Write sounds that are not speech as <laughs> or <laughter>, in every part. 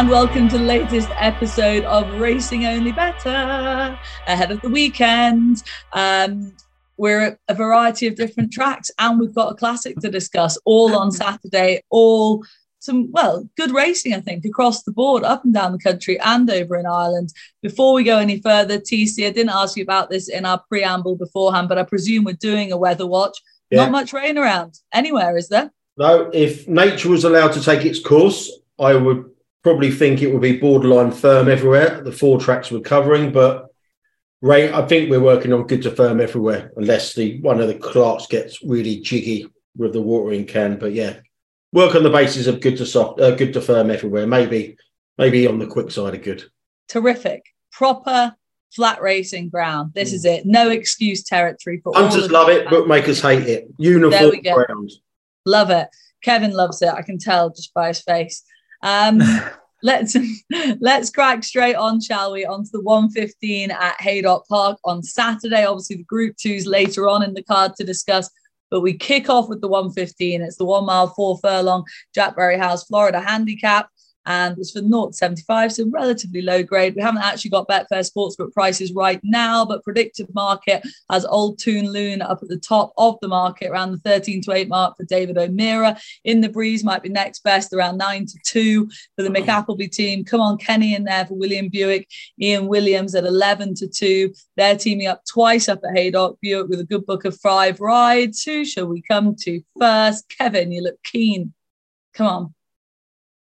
And welcome to the latest episode of Racing Only Bettor ahead of the weekend. Um, we're at a variety of different tracks and we've got a classic to discuss all on Saturday, all some, well, good racing, I think, across the board, up and down the country and over in Ireland. Before we go any further, TC, I didn't ask you about this in our preamble beforehand, but I presume we're doing a weather watch. Yeah. Not much rain around anywhere, is there? No, if nature was allowed to take its course, I would probably think it would be borderline firm everywhere. The four tracks we're covering, but Ray, I think we're working on good to firm everywhere, unless the one of the Clarks gets really jiggy with the watering can. But yeah, work on the basis of good to soft, uh, good to firm everywhere. Maybe, maybe on the quick side of good. Terrific. Proper flat racing ground. This is it. No excuse territory for of love it, bookmakers hate it. Uniform ground. Love it. Kevin loves it. I can tell just by his face. Um, <laughs> let's <laughs> let's crack straight on, shall we? Onto the 115 at Haydock Park on Saturday. Obviously, the Group Twos later on in the card to discuss. But we kick off with the 115. It's the one mile, four furlong Jack Berry House, Florida handicap. And it's for 0 75, so relatively low grade. We haven't actually got Betfair Sportsbook prices right now, but predictive market has Old Toon Loon up at the top of the market, around the 13 to 8 mark for David O'Meara. In the breeze might be next best, around 9 to 2 for the Mick Appleby team. Come on, Kenny in there for William Buick. Ian Williams at 11 to 2. They're teaming up twice up at Haydock. Buick with a good book of five rides. Who shall we come to first? Kevin, you look keen. Come on.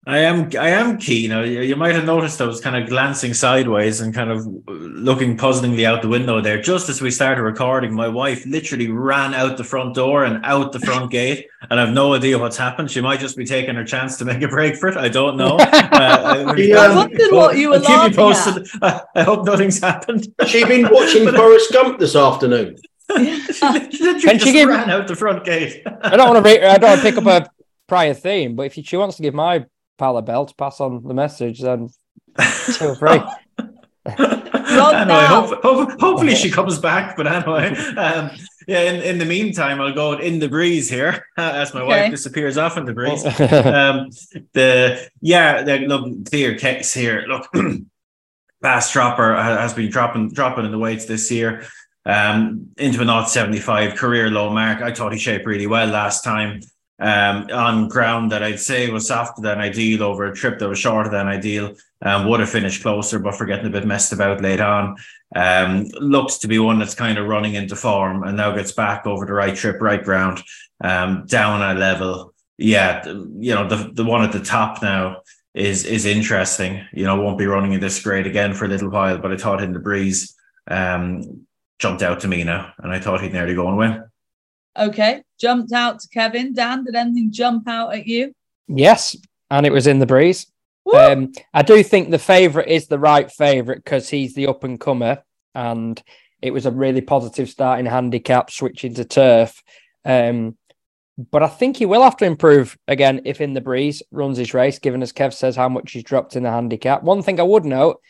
I am I am keen. You you might have noticed I was kind of glancing sideways and kind of looking puzzlingly out the window there. Just as we started recording, my wife literally ran out the front door and out the front <laughs> gate, and I've no idea what's happened. She might just be taking her chance to make a break for it. I don't know. <laughs> Uh, I- Yeah. I wondered what you were keep you laughing posted. I <laughs> I hope nothing's happened. She's been watching Forrest Gump this afternoon. she literally Can she just give- ran out the front gate. I don't want to. Re- I don't want to pick up a prior theme, but if she wants to give my pal a bell to pass on the message, then <laughs> feel free. <laughs> anyway, hope, hope, hopefully she <laughs> comes back. But anyway, um, yeah. In, in the meantime, I'll go in the breeze here as my Okay. wife disappears off in the breeze. um, the yeah, the, look, clear case here. Look, <clears throat> Bass Dropper has been dropping dropping in the weights this year. Um, into a 0.75 career low mark. I thought he shaped really well last time. Um, on ground that I'd say was softer than ideal over a trip that was shorter than ideal. Um, would have finished closer, but for getting a bit messed about late on. Um, looks to be one that's kind of running into form and now gets back over the right trip, right ground, um, down a level. Yeah, you know, the the one at the top now is is interesting. You know, won't be running in this grade again for a little while, but I thought in the breeze um jumped out to me now, and I thought he'd nearly go and win. Okay. Jumped out to Kevin. Dan, did anything jump out at you? yes, and it was in the breeze. Um, I do think the favourite is the right favourite because he's the up and comer, and it was a really positive starting handicap switching to turf. Um, but I think he will have to improve again if in the breeze runs his race, given as Kev says how much he's dropped in the handicap. One thing I would note,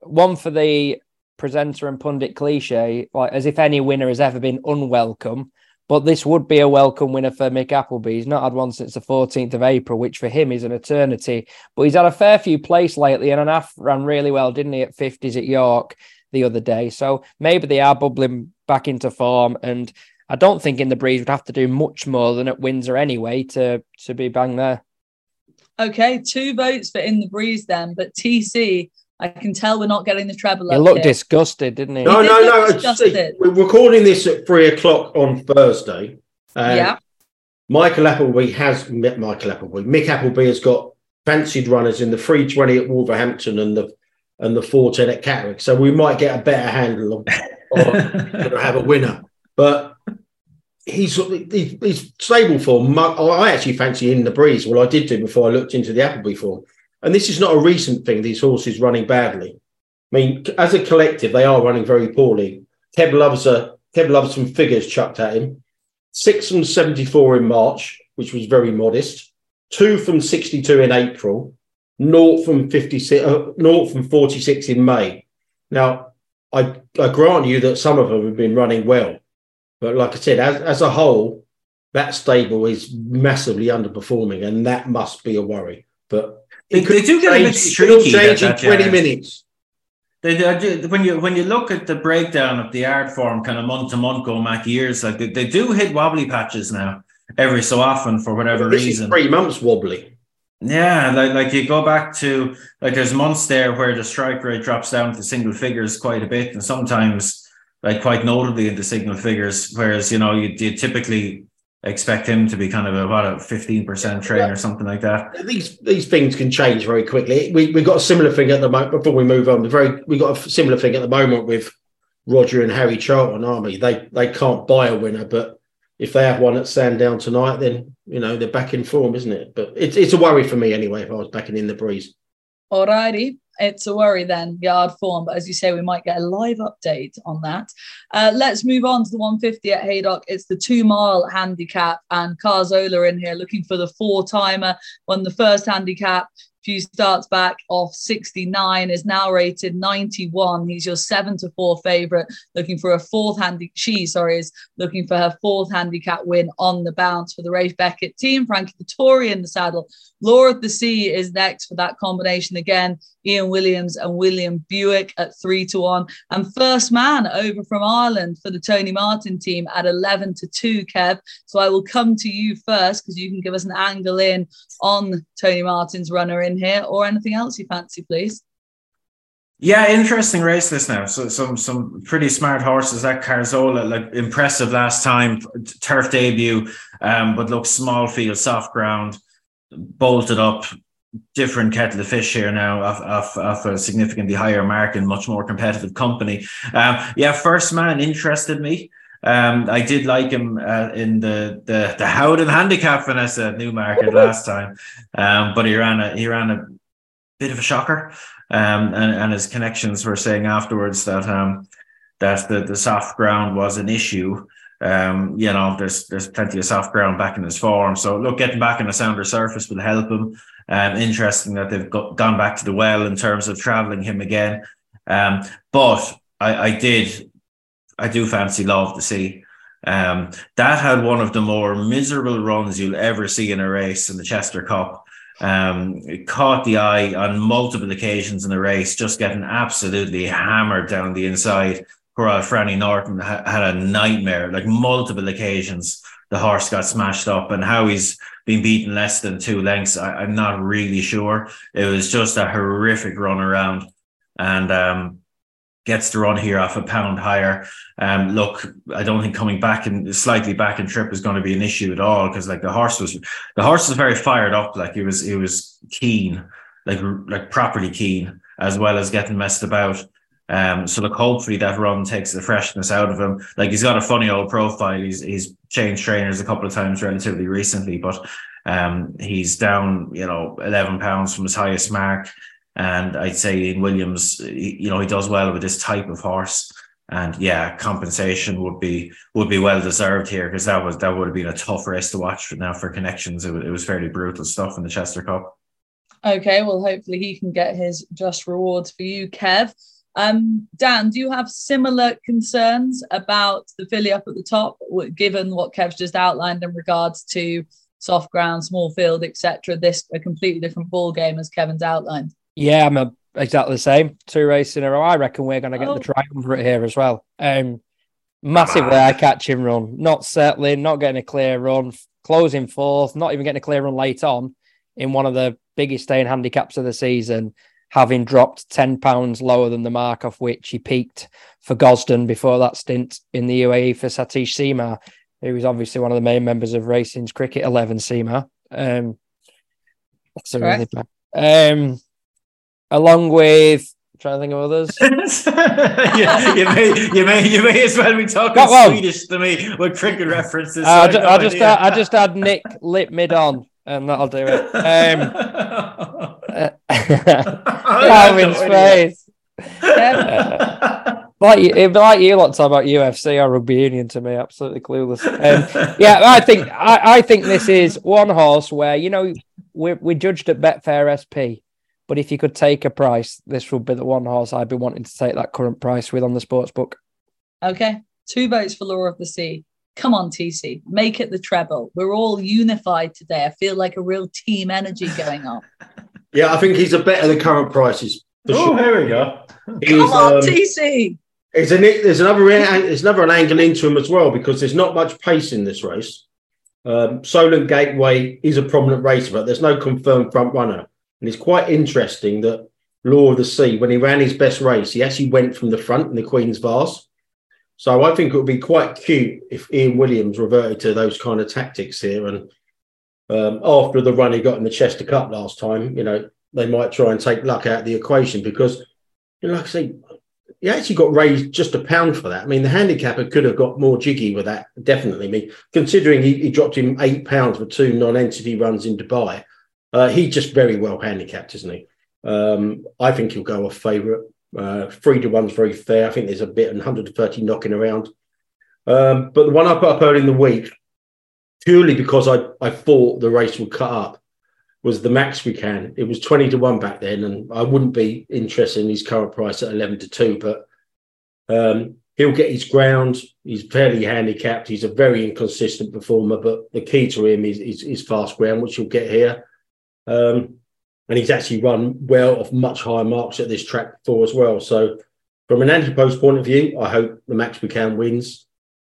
one for the presenter and pundit cliche, like as if any winner has ever been unwelcome. But this would be a welcome winner for Mick Appleby. He's not had one since the 14th of April, which for him is an eternity. But he's had a fair few place lately, and Anaf ran really well, didn't he, at 50s at York the other day? So maybe they are bubbling back into form. And I don't think in the breeze would have to do much more than at Windsor anyway to to be bang there. Okay. Two votes for In the Breeze then, but TC, I can tell we're not getting the treble He looked here. disgusted, didn't he? No, did no, no. it's- disgusted. We're recording this at three o'clock on Thursday. And yeah. Michael Appleby has met Michael Appleby. Mick Appleby has got fancied runners in the 320 at Wolverhampton and the and the 410 at Catterick. So we might get a better handle of, of going to have a winner. But he's he's, he's stable form. I I actually fancy in the breeze. Well, I did do before I looked into the Appleby form. And this is not a recent thing. These horses running badly. I mean, as a collective, they are running very poorly. Keb loves a Keb loves some figures chucked at him. Six from 74 in March, which was very modest. Two from 62 in April. Naught from 56, uh, naught from 46 in May. Now, I, I grant you that some of them have been running well, but like I said, as, as a whole, that stable is massively underperforming, and that must be a worry. but They, they do get a bit change- it could streaky. change in twenty minutes. They, they when you when you look at the breakdown of the art form, kind of month to month, going back years, like they, they do hit wobbly patches now every so often for whatever This is reason. three months wobbly. Yeah, like like you go back to like there's months there where the strike rate drops down to single figures quite a bit, and sometimes like quite notably into single figures. Whereas you know you you typically expect him to be kind of about a fifteen percent train or something like that. These these things can change very quickly. We we got a similar thing at the moment. Before we move on, the very we got a similar thing at the moment with Roger and Harry Charlton Army. They they can't buy a winner, but if they have one at Sandown tonight, then you know they're back in form, isn't it? But it's it's a worry for me anyway. If I was backing in the breeze, Alrighty, it's a worry then, yard form. But as you say, we might get a live update on that. Uh, let's move on to the 150 at Haydock. It's the two mile handicap, and Carzola in here looking for the four timer. Won the first handicap, few starts back off 69, is now rated 91. He's your seven to four favorite, looking for a fourth handy. She, sorry, is looking for her fourth handicap win on the bounce for the Ralph Beckett team. Frankie Dettori in the saddle. Law of the Sea is next for that combination again. Ian Williams and William Buick at three to one. And first man over from Ireland for the Tony Martin team at 11 to two, Kev. So I will come to you first because you can give us an angle in on Tony Martin's runner in here or anything else you fancy, please. Yeah, interesting race this now. So some some pretty smart horses. That Carzola, like impressive last time, turf debut, um, but looks small field, soft ground, bolted up, different kettle of fish here now of, off, off a significantly higher mark and much more competitive company. Um, yeah, first man interested me. Um, I did like him uh, in the the the Howden handicap Vanessa Newmarket last time, um, but he ran a he ran a bit of a shocker. Um, and, and his connections were saying afterwards that um, that the, the soft ground was an issue. Um, you know, there's there's plenty of soft ground back in his form. So look, getting back on a sounder surface will help him. Um, interesting that they've got, gone back to the well in terms of traveling him again. Um, but I, I did, I do fancy Law of the Sea. Um, that had one of the more miserable runs you'll ever see in a race in the Chester Cup. Um, it caught the eye on multiple occasions in the race, just getting absolutely hammered down the inside. Poor old Franny Norton ha- had a nightmare, like multiple occasions. The horse got smashed up, and how he's been beaten less than two lengths, I, I'm not really sure. It was just a horrific run around, and um, gets to run here off a pound higher. Um, look, I don't think coming back and slightly back in trip is going to be an issue at all because like the horse was the horse was very fired up, like he was he was keen, like like properly keen, as well as getting messed about. Um, so look, hopefully that run takes the freshness out of him. Like he's got a funny old profile. He's he's changed trainers a couple of times relatively recently, but um, he's down, you know, eleven pounds from his highest mark. And I'd say Ian Williams, you know, he does well with this type of horse. And yeah, compensation would be would be well deserved here because that was that would have been a tough race to watch now for connections. It it was fairly brutal stuff in the Chester Cup. Okay, well, hopefully he can get his just rewards for you, Kev. Um, Dan, do you have similar concerns about the filly up at the top, given what Kev's just outlined in regards to soft ground, small field, etc.? This a completely different ball game as Kevin's outlined. Yeah, I'm a, exactly the same. Two races in a row. I reckon we're going to get Oh. the triumvirate here as well. Um, massively eye catching run, not settling, not getting a clear run, closing fourth, not even getting a clear run late on in one of the biggest staying handicaps of the season, having dropped ten pounds lower than the mark off which he peaked for Gosden before that stint in the UAE for Satish Seemar, who was obviously one of the main members of Racing's Cricket Eleven Seemar. Um, that's a really bad. Um, along with trying to think of others. <laughs> you, you may you may you may as well be talking one. Swedish to me with cricket references. I, I've ju- no I just idea. had, I just had Nick lip mid on, and that'll do it. Um, <laughs> Calvin's face. <laughs> Like you, it'd like you lot talk about UFC or rugby union to me, absolutely clueless. Um, yeah, I think I, I think this is one horse where you know we're we judged at Betfair SP, but if you could take a price, this would be the one horse I'd be wanting to take that current price with on the sports book. Okay, two votes for Law of the Sea. Come on, TC, make it the treble. We're all unified today. I feel like a real team energy going on. <laughs> Yeah, I think he's a better than current prices. for Oh, sure. here we go. He's, Come on, um, TC. There's, an, there's another there's another an angle into him as well because there's not much pace in this race. Um, Solent Gateway is a prominent racer, but there's no confirmed front runner, and it's quite interesting that Law of the Sea, when he ran his best race, he actually went from the front in the Queen's Vase. So I think it would be quite cute if Ian Williams reverted to those kind of tactics here, and um, after the run he got in the Chester Cup last time, you know they might try and take luck out of the equation because, you know, like I say, he actually got raised just a pound for that. I mean, the handicapper could have got more jiggy with that, definitely. I mean, considering he, he dropped him eight pounds for two non-entity runs in Dubai, uh, he's just very well handicapped, isn't he? Um, I think he'll go off favourite. Uh, three to one's very fair. I think there's a bit and 130 knocking around. Um, but the one I put up early in the week, purely because I, I thought the race would cut up, was the max we can. It was 20 to 1 back then, and I wouldn't be interested in his current price at 11 to 2, but um, he'll get his ground. He's fairly handicapped. He's a very inconsistent performer, but the key to him is, is, is fast ground, which he'll get here. Um, and he's actually run well off much higher marks at this track before as well. So, from an anti post point of view, I hope the max we can wins.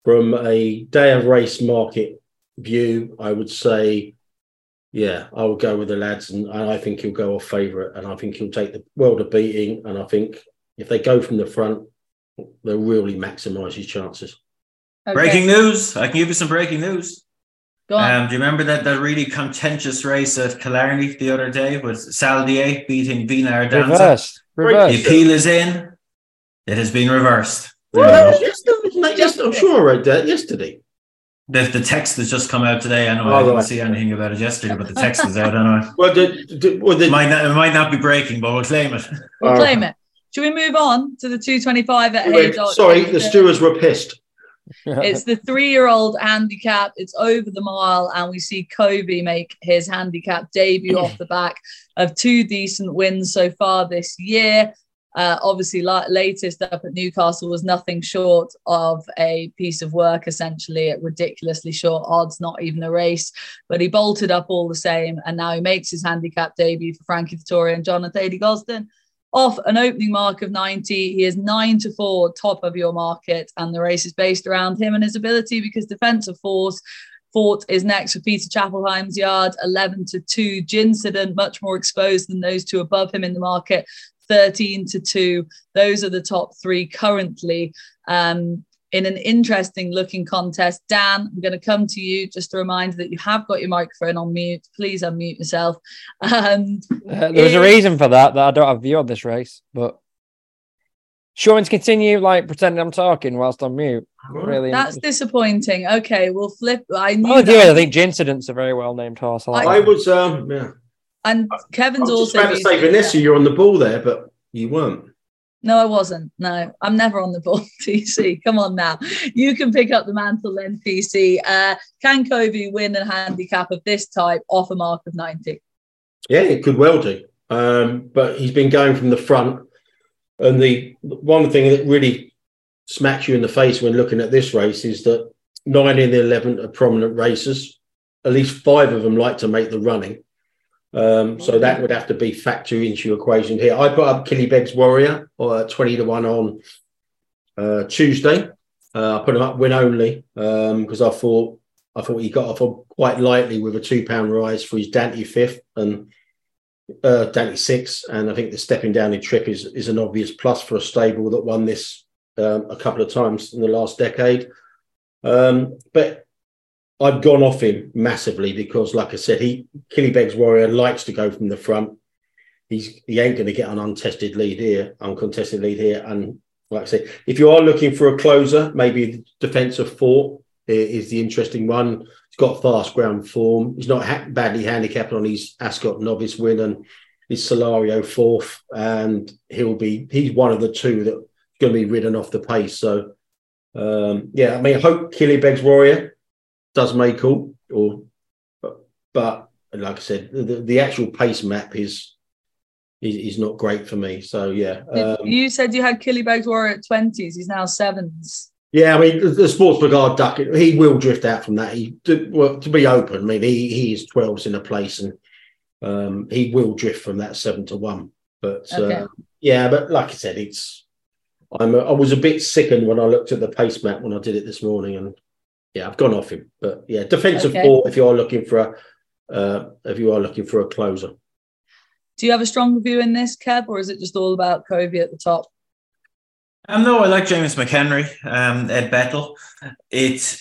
From a day of race market view, I would say yeah, I will go with the lads, and I think he'll go off favourite, and I think he'll take the world of beating, and I think if they go from the front, they'll really maximise his chances. Okay, Breaking news. I can give you some breaking news. Go on. Um, do you remember that, that really contentious race at Killarney the other day with Saldier beating Vina Ardanza? Reversed. The Reversed. appeal is in. It has been reversed. Well, that was yesterday, mate, yesterday. I'm sure I read that yesterday. The, the text has just come out today. I know Oh, I didn't right. see anything about it yesterday, but the text is out anyway. <laughs> Well, the, the, well, the, It might not, it might not be breaking, but we'll claim it. we'll claim it. Should we move on to the 225 at wait, Haydock? sorry, the stewards were pissed. <laughs> <laughs> It's the three-year-old handicap. It's over the mile, and we see Covey make his handicap debut <clears throat> off the back of two decent wins so far this year. Uh, obviously, la- latest up at Newcastle was nothing short of a piece of work, essentially at ridiculously short odds, not even a race. But he bolted up all the same, and now he makes his handicap debut for Frankie Dettori and John and Thady Gosden off an opening mark of 90. He is nine to four, top of your market, and the race is based around him and his ability because defensive force. Fort is next for Peter Chapple-Hyam's yard, 11 to 2. Gincident, much more exposed than those two above him in the market, 13 to 2. Those are the top three currently. Um, in an interesting looking contest. Dan, I'm going to come to you just a reminder that you have got your microphone on mute. Please unmute yourself. Um, Uh, there was a reason for that that I don't have view on this race, but sure to continue like pretending I'm talking whilst I'm mute. Really, That's disappointing. Okay, we'll flip. I knew Oh, that. yeah, I think Gincident's a very well named horse. I like I was, um, yeah. And I Kevin's was just also about to say, Vanessa, you're on the ball there, but you weren't. No, I wasn't. No, I'm never on the ball. <laughs> TC, come on now. You can pick up the mantle then, TC. Uh, can Covey win a handicap of this type off a mark of 90? Yeah, it could well do. Um, but he's been going from the front. And the one thing that really smacks you in the face when looking at this race is that nine in the 11 are prominent racers. At least five of them like to make the running. Um, so that would have to be factored into your equation here. I put up Killybegs Warrior or 20 to 1 on uh, Tuesday. Uh, I put him up win only because I thought I thought he got off quite lightly with a two pound rise for his Dante fifth and uh, Dante six, and I think the stepping down in trip is is an obvious plus for a stable that won this um, a couple of times in the last decade. Um, but I've gone off him massively because, like I said, he Killybegs Warrior likes to go from the front. He's he ain't going to get an untested lead here, uncontested lead here, and like I say, if you are looking for a closer, maybe the defensive four is the interesting one. He's got fast ground form. He's not ha- badly handicapped on his Ascot novice win and his Solario fourth, and he'll be he's one of the two that's going to be ridden off the pace. So um, yeah, I mean, I hope Killybegs Warrior does make all, or but, but like I said, the, the actual pace map is, is is not great for me. So yeah, um, you said you had Killybegs Warrior at 20s. He's now sevens. Yeah, I mean, the, sportsbook are ducking. He will drift out from that. He, to, well, to be open, I mean, he, he is 12s in a place and um, he will drift from that seven to one. But okay. uh, yeah, but like I said, it's I'm a, I was a bit sickened when I looked at the pace map when I did it this morning, and yeah, I've gone off him. But yeah, defensive okay. four if you are looking for a uh, if you are looking for a closer. Do you have a strong view in this, Kev, or is it just all about Covey at the top? Um, no, I like James McHenry, um, Ed Bethell. It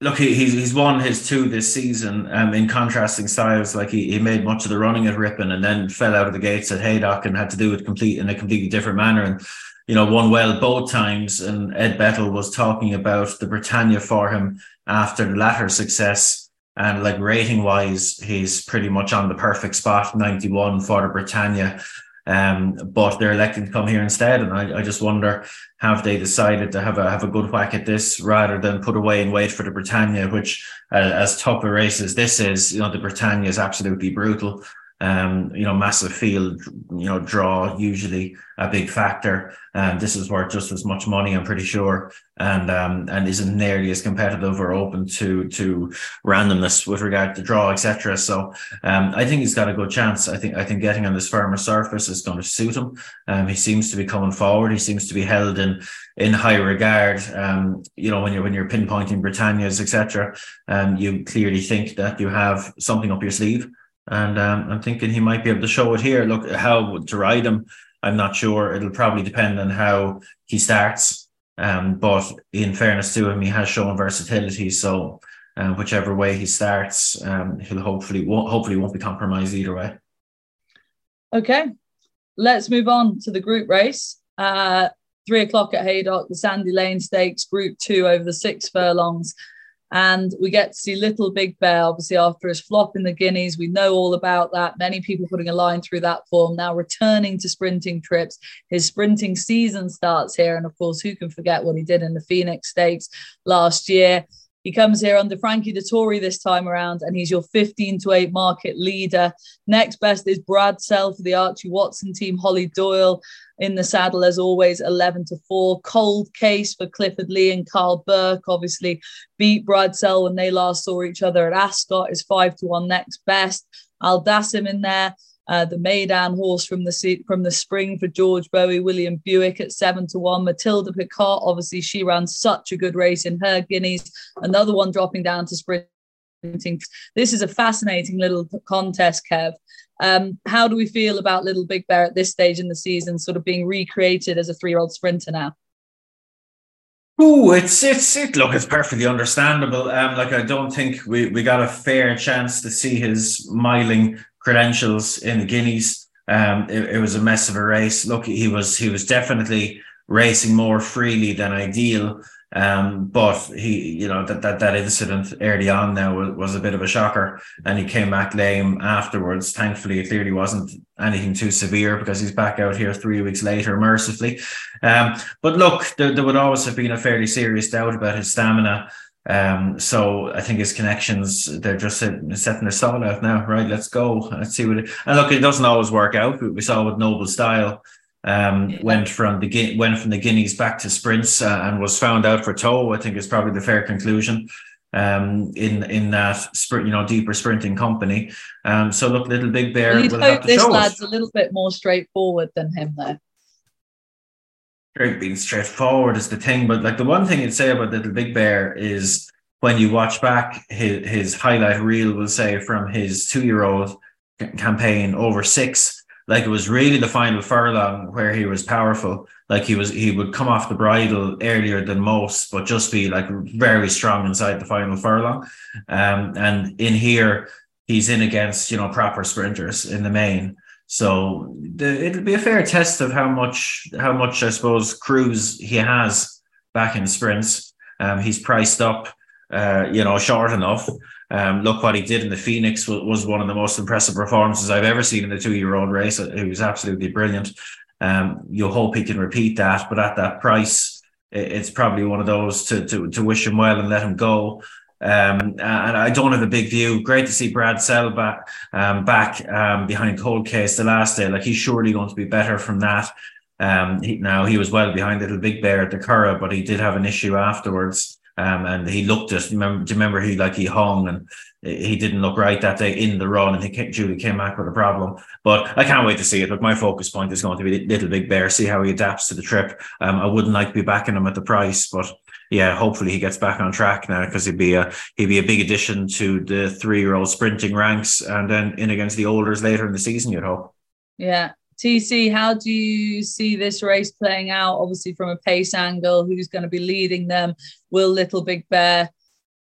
look, he, he's he's won his two this season. Um, in contrasting styles, like he, he made much of the running at Ripon and then fell out of the gates at Haydock and had to do it complete in a completely different manner. And you know, won well both times. And Ed Bethell was talking about the Britannia for him after the latter success. And like rating wise, he's pretty much on the perfect spot, 91 for the Britannia. Um, but they're electing to come here instead. And I, I just wonder, have they decided to have a have a good whack at this rather than put away and wait for the Britannia, which uh, as tough a race as this is, you know, the Britannia is absolutely brutal um, you know, massive field, you know, draw usually a big factor. And this is worth just as much money, I'm pretty sure, and um, and isn't nearly as competitive or open to to randomness with regard to draw, etc. So um, I think he's got a good chance. I think I think getting on this firmer surface is going to suit him. Um, he seems to be coming forward. He seems to be held in in high regard. Um, you know, when you're when you're pinpointing Britannias, etc. Um, you clearly think that you have something up your sleeve. And um, I'm thinking he might be able to show it here. Look, how to ride him, I'm not sure. It'll probably depend on how he starts. Um, but in fairness to him, he has shown versatility. So um, whichever way he starts, um, he'll hopefully won't, hopefully won't be compromised either way. Okay, let's move on to the group race. Uh, three o'clock at Haydock, the Sandy Lane Stakes, Group Two over the six furlongs. And we get to see Little Big Bear, obviously, after his flop in the Guineas. We know all about that. Many people putting a line through that form, now returning to sprinting trips. His sprinting season starts here. And of course, who can forget what he did in the Phoenix Stakes last year? He comes here under Frankie Dettori this time around, and he's your 15 to 8 market leader. Next best is Bradsell for the Archie Watson team, Holly Doyle in the saddle as always 11 to 4 cold case for clifford lee and Karl Burke. Obviously beat Bradsell when they last saw each other at ascot is 5 to 1 next best aldassim in there uh, the Meydan horse from the from the spring for George Boughey, William Buick at seven to one. Matilda Picotte, obviously, she ran such a good race in her guineas. Another one dropping down to sprinting. This is a fascinating little contest, Kev. Um, how do we feel about Little Big Bear at this stage in the season, sort of being recreated as a three-year-old sprinter now? Oh, it's it's it. Look, it's perfectly understandable. Um, like I don't think we we got a fair chance to see his miling credentials in the Guineas. Um, it, it was a mess of a race. Look, he was he was definitely racing more freely than ideal. Um, but he, you know, that, that, that incident early on now was, was a bit of a shocker and he came back lame afterwards. Thankfully, it clearly wasn't anything too severe because he's back out here three weeks later, mercifully. Um, but look, there, there would always have been a fairly serious doubt about his stamina. Um, so I think his connections, they're just setting their stall out now, right? Let's go. Let's see what it, and look, it doesn't always work out. We saw with Noble Style, um, went from the went from the Guineas back to sprints uh, and was found out for toe. I think is probably the fair conclusion. Um, in in that sprint, you know, deeper sprinting company. Um, so look, little big bear. You'd hope this lad's a little bit more straightforward than him, Being straightforward is the thing, but like the one thing you'd say about Little Big Bear is when you watch back his, his highlight reel, will say from his two year old campaign over six, like it was really the final furlong where he was powerful. Like he was, he would come off the bridle earlier than most, but just be like very strong inside the final furlong. Um, and in here, he's in against you know proper sprinters in the main. So the, it'll be a fair test of how much, how much I suppose cruise he has back in sprints. Um, he's priced up, uh, you know, short enough um, look what he did in the Phoenix was, was, one of the most impressive performances I've ever seen in the two-year-old race. It was absolutely brilliant. Um, you hope he can repeat that, but at that price, it's probably one of those to to, to wish him well and let him go. Um, and I don't have a big view. Great to see Bradsell back um, back um, behind Cold Case the last day. Like he's surely going to be better from that. Um, he, now he was well behind Little Big Bear at the Curragh, but he did have an issue afterwards. Um, and he looked at. Remember, do you remember he like he hung and he didn't look right that day in the run, and he came, Julie came back with a problem. But I can't wait to see it. But my focus point is going to be Little Big Bear, see how he adapts to the trip. Um, I wouldn't like to be backing him at the price, but yeah, hopefully he gets back on track now because he'd be a he'd be a big addition to the three year old sprinting ranks, and then in against the olders later in the season. You'd hope. Yeah, TC, how do you see this race playing out? Obviously, from a pace angle, who's going to be leading them? Will Little Big Bear?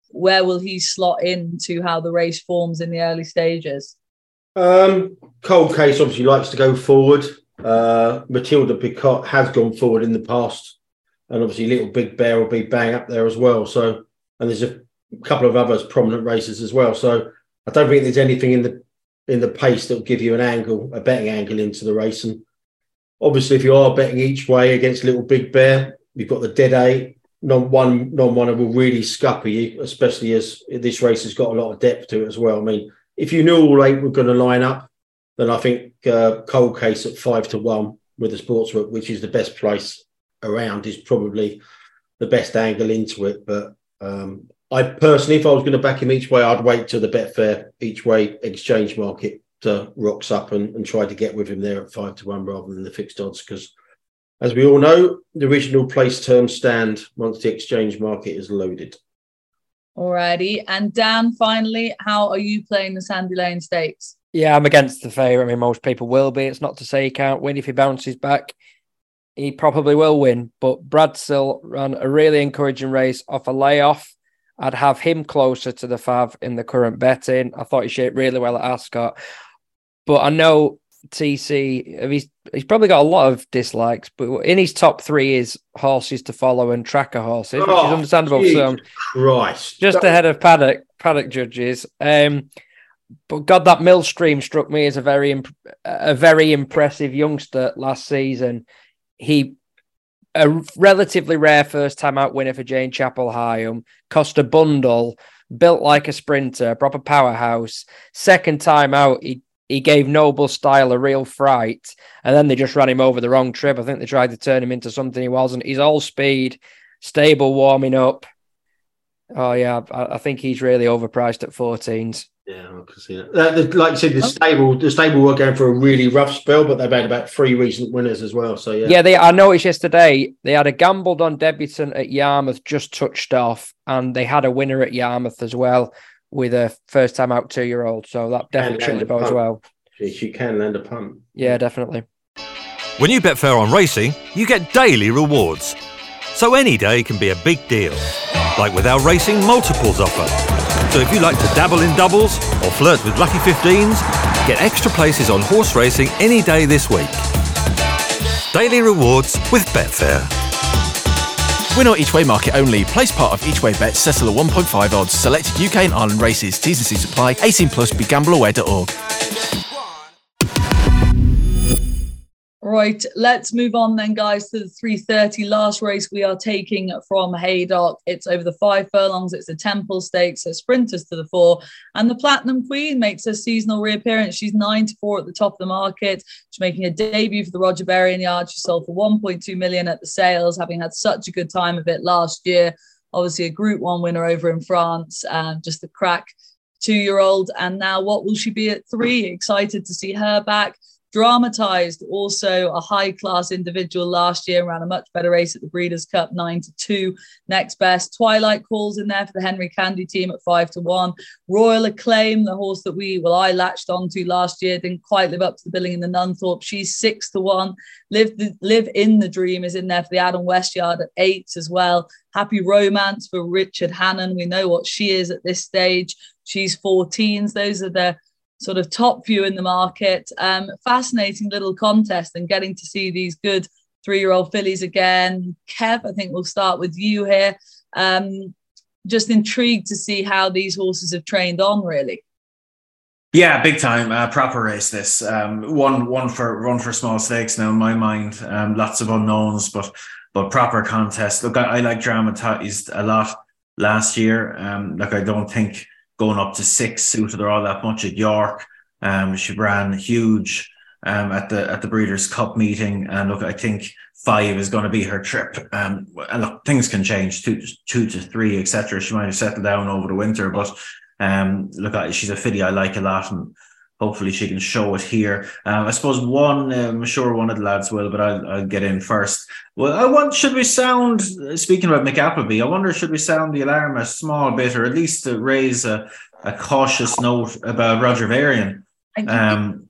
Where will he slot into how the race forms in the early stages? Um, Cold Case obviously likes to go forward. Uh, Matilda Picotte has gone forward in the past, and obviously Little Big Bear will be bang up there as well. So, and there's a couple of others prominent races as well. So, I don't think there's anything in the in the pace that will give you an angle, a betting angle into the race. And obviously, if you are betting each way against Little Big Bear, you've got the dead eight. Non one, non one will really scupper you, especially as this race has got a lot of depth to it as well. I mean, if you knew all eight were going to line up, then I think uh, Cold Case at five to one with the sportsbook, which is the best place around, is probably the best angle into it. But um, I personally, if I was going to back him each way, I'd wait till the Betfair each way exchange market uh, rocks up and, and try to get with him there at five to one rather than the fixed odds. Because as we all know, the original place terms stand once the exchange market is loaded. Alrighty. And Dan, finally, how are you playing the Sandy Lane Stakes? Yeah, I'm against the favourite. I mean, most people will be. It's not to say he can't win if he bounces back. He probably will win, but Bradsell ran a really encouraging race off a layoff I'd have him closer to the Fav in the current betting. I thought he shaped really well at Ascot. But I know TC, he's, he's probably got a lot of dislikes, but in his top three is horses to follow and tracker horses, oh, which is oh, understandable. So Christ. just ahead of paddock, paddock judges. Um, but God, that Mill Stream struck me as a very, imp- a very impressive youngster last season. He a relatively rare first time out winner for Jane Chapple-Hyam, cost a bundle, built like a sprinter, proper powerhouse. Second time out, he he gave Noble Style a real fright, and then they just ran him over the wrong trip. I think they tried to turn him into something he wasn't. He's all speed, stable, warming up. Oh yeah, I, I think he's really overpriced at 14s. Yeah, I can see that. Uh, like you said, the stable, the stable were going for a really rough spell, but they've had about three recent winners as well. So yeah, yeah. They I noticed yesterday they had a gambled on debutant at Yarmouth just touched off, and they had a winner at Yarmouth as well with a first time out two year old. So that definitely should go as well. She can land a punt. Yeah, definitely. When you bet fair on racing, you get daily rewards. So any day can be a big deal, like with our racing multiples offer. So if you like to dabble in doubles or flirt with lucky 15s, get extra places on horse racing any day this week. Daily rewards with Betfair. Win or each way market only. Place part of each way bet. settle at 1.5 odds. Selected UK and Ireland races. T's and C's apply. 18 plus. BeGambleAware.org. Right, let's move on then, guys, to the 330 last race we are taking from Haydock. It's over the five furlongs, it's a Temple Stakes, so sprinters to the four. And the Platinum Queen makes her seasonal reappearance. She's nine to four at the top of the market. She's making a debut for the Roger Berry Varian yard. She sold for 1.2 million at the sales, having had such a good time of it last year. Obviously, a Group One winner over in France, um, just a crack two year old. And now, what will she be at three? Excited to see her back dramatized also a high class individual last year and ran a much better race at the breeders cup 9 to 2 next best. Twilight calls in there for the henry candy team at 5 to 1 royal acclaim the horse that we well i latched onto last year didn't quite live up to the billing in the nunthorpe. She's 6 to 1 live the, live in the dream is in there for the adam west yard at 8 as well. Happy romance for richard hannon. We know what she is at this stage. She's 14s those are the sort of top view in the market. Um, fascinating little contest and getting to see these good three year old fillies again. Kev, I think we'll start with you here. Um, just intrigued to see how these horses have trained on, really. Yeah, big time. Uh, proper race. This um, one, one for one for small stakes. Now, in my mind, um, lots of unknowns, but but proper contest. Look, I, I like dramatized a lot last year. Um, like I don't think going up to six suited her all that much at York. Um, she ran huge um, at the at the Breeders' Cup meeting. And look, I think five is going to be her trip. Um, and look, things can change two, two to three, etc. She might have settled down over the winter, but um, look, she's a filly I like a lot, and hopefully she can show it here. Um, I suppose one, um, I'm sure one of the lads will, but I'll, I'll get in first. Well, I want, should we sound, speaking about Mick Appleby, I wonder, should we sound the alarm a small bit, or at least to raise a, a cautious note about Roger Varian? Um,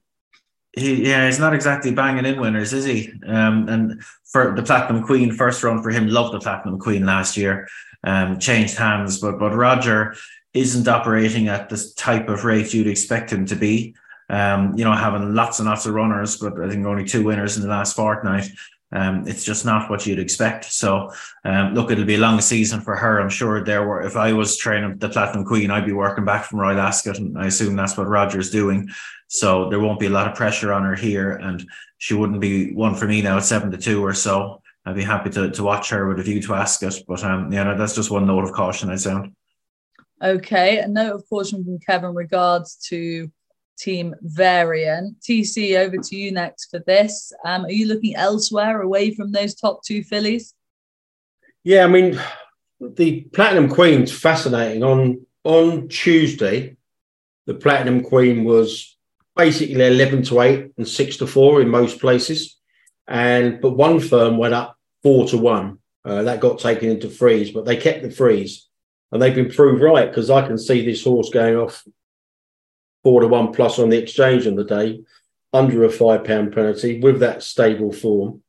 he, yeah, he's not exactly banging in winners, is he? Um, and for the Platinum Queen, first run for him, loved the Platinum Queen last year. Um, changed hands, but but Roger isn't operating at the type of rate you'd expect him to be. Um, you know, having lots and lots of runners, but I think only two winners in the last fortnight. Um, it's just not what you'd expect. So, um, look, it'll be a long season for her. I'm sure there were, if I was training the Platinum Queen, I'd be working back from Royal Ascot, and I assume that's what Roger's doing. So there won't be a lot of pressure on her here, and she wouldn't be one for me now at seven to two or so. I'd be happy to, to watch her with a view to Ascot, but um, yeah, that's just one note of caution. I sound. Okay, a note of caution from Kevin regards to Team Varian. TC, over to you next for this. Um, are you looking elsewhere away from those top two fillies? Yeah, I mean, the Platinum Queen's fascinating. On on Tuesday, the Platinum Queen was basically eleven to eight and six to four in most places, and but one firm went up four to one. Uh, that got taken into freeze, but they kept the freeze and they've been proved right because I can see this horse going off four to one plus on the exchange on the day under a five pound penalty with that stable form.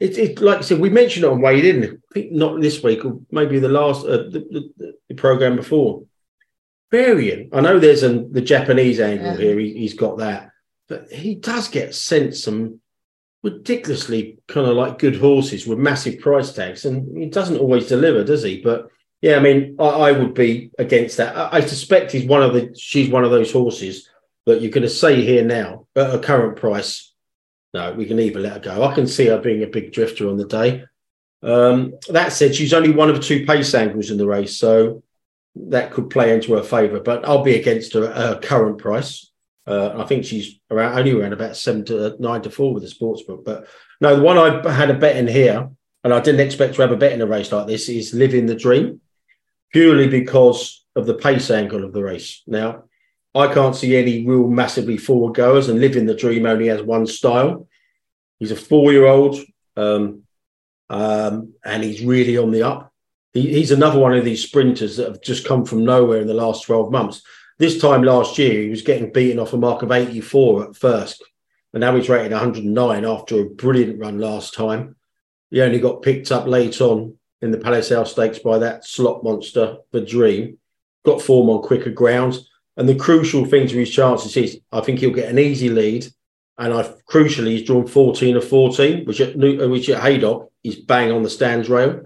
It's it, like I said, we mentioned it on Wade In, not this week or maybe the last uh, the, the, the, program before. Varian, I know there's an, the Japanese angle yeah. here. He, has got that, but he does get sent some ridiculously kind of like good horses with massive price tags, and he doesn't always deliver, does he? But yeah, I mean, I, I would be against that. I, I, suspect he's one of the she's one of those horses that you're going to say here now at a current price. No, we can either let her go. I can see her being a big drifter on the day. Um, that said, she's only one of two pace angles in the race, so that could play into her favour. But I'll be against her her current price. Uh, I think she's around only around about seven to nine to four with the sportsbook. But no, the one I had a bet in here, and I didn't expect to have a bet in a race like this, is Living the Dream purely because of the pace angle of the race. Now, I can't see any real massively forward goers, and Living the Dream only has one style. He's a four year old, um, um, and he's really on the up. He, he's another one of these sprinters that have just come from nowhere in the last 12 months. This time last year, he was getting beaten off a mark of 84 at first, and now he's rated 109 after a brilliant run last time. He only got picked up late on in the Palace House Stakes by that slot monster, the Dream. Got form on quicker grounds. And the crucial thing to his chances is I think he'll get an easy lead. And I crucially, he's drawn 14 of 14, which at, which at Haydock is bang on the stands rail.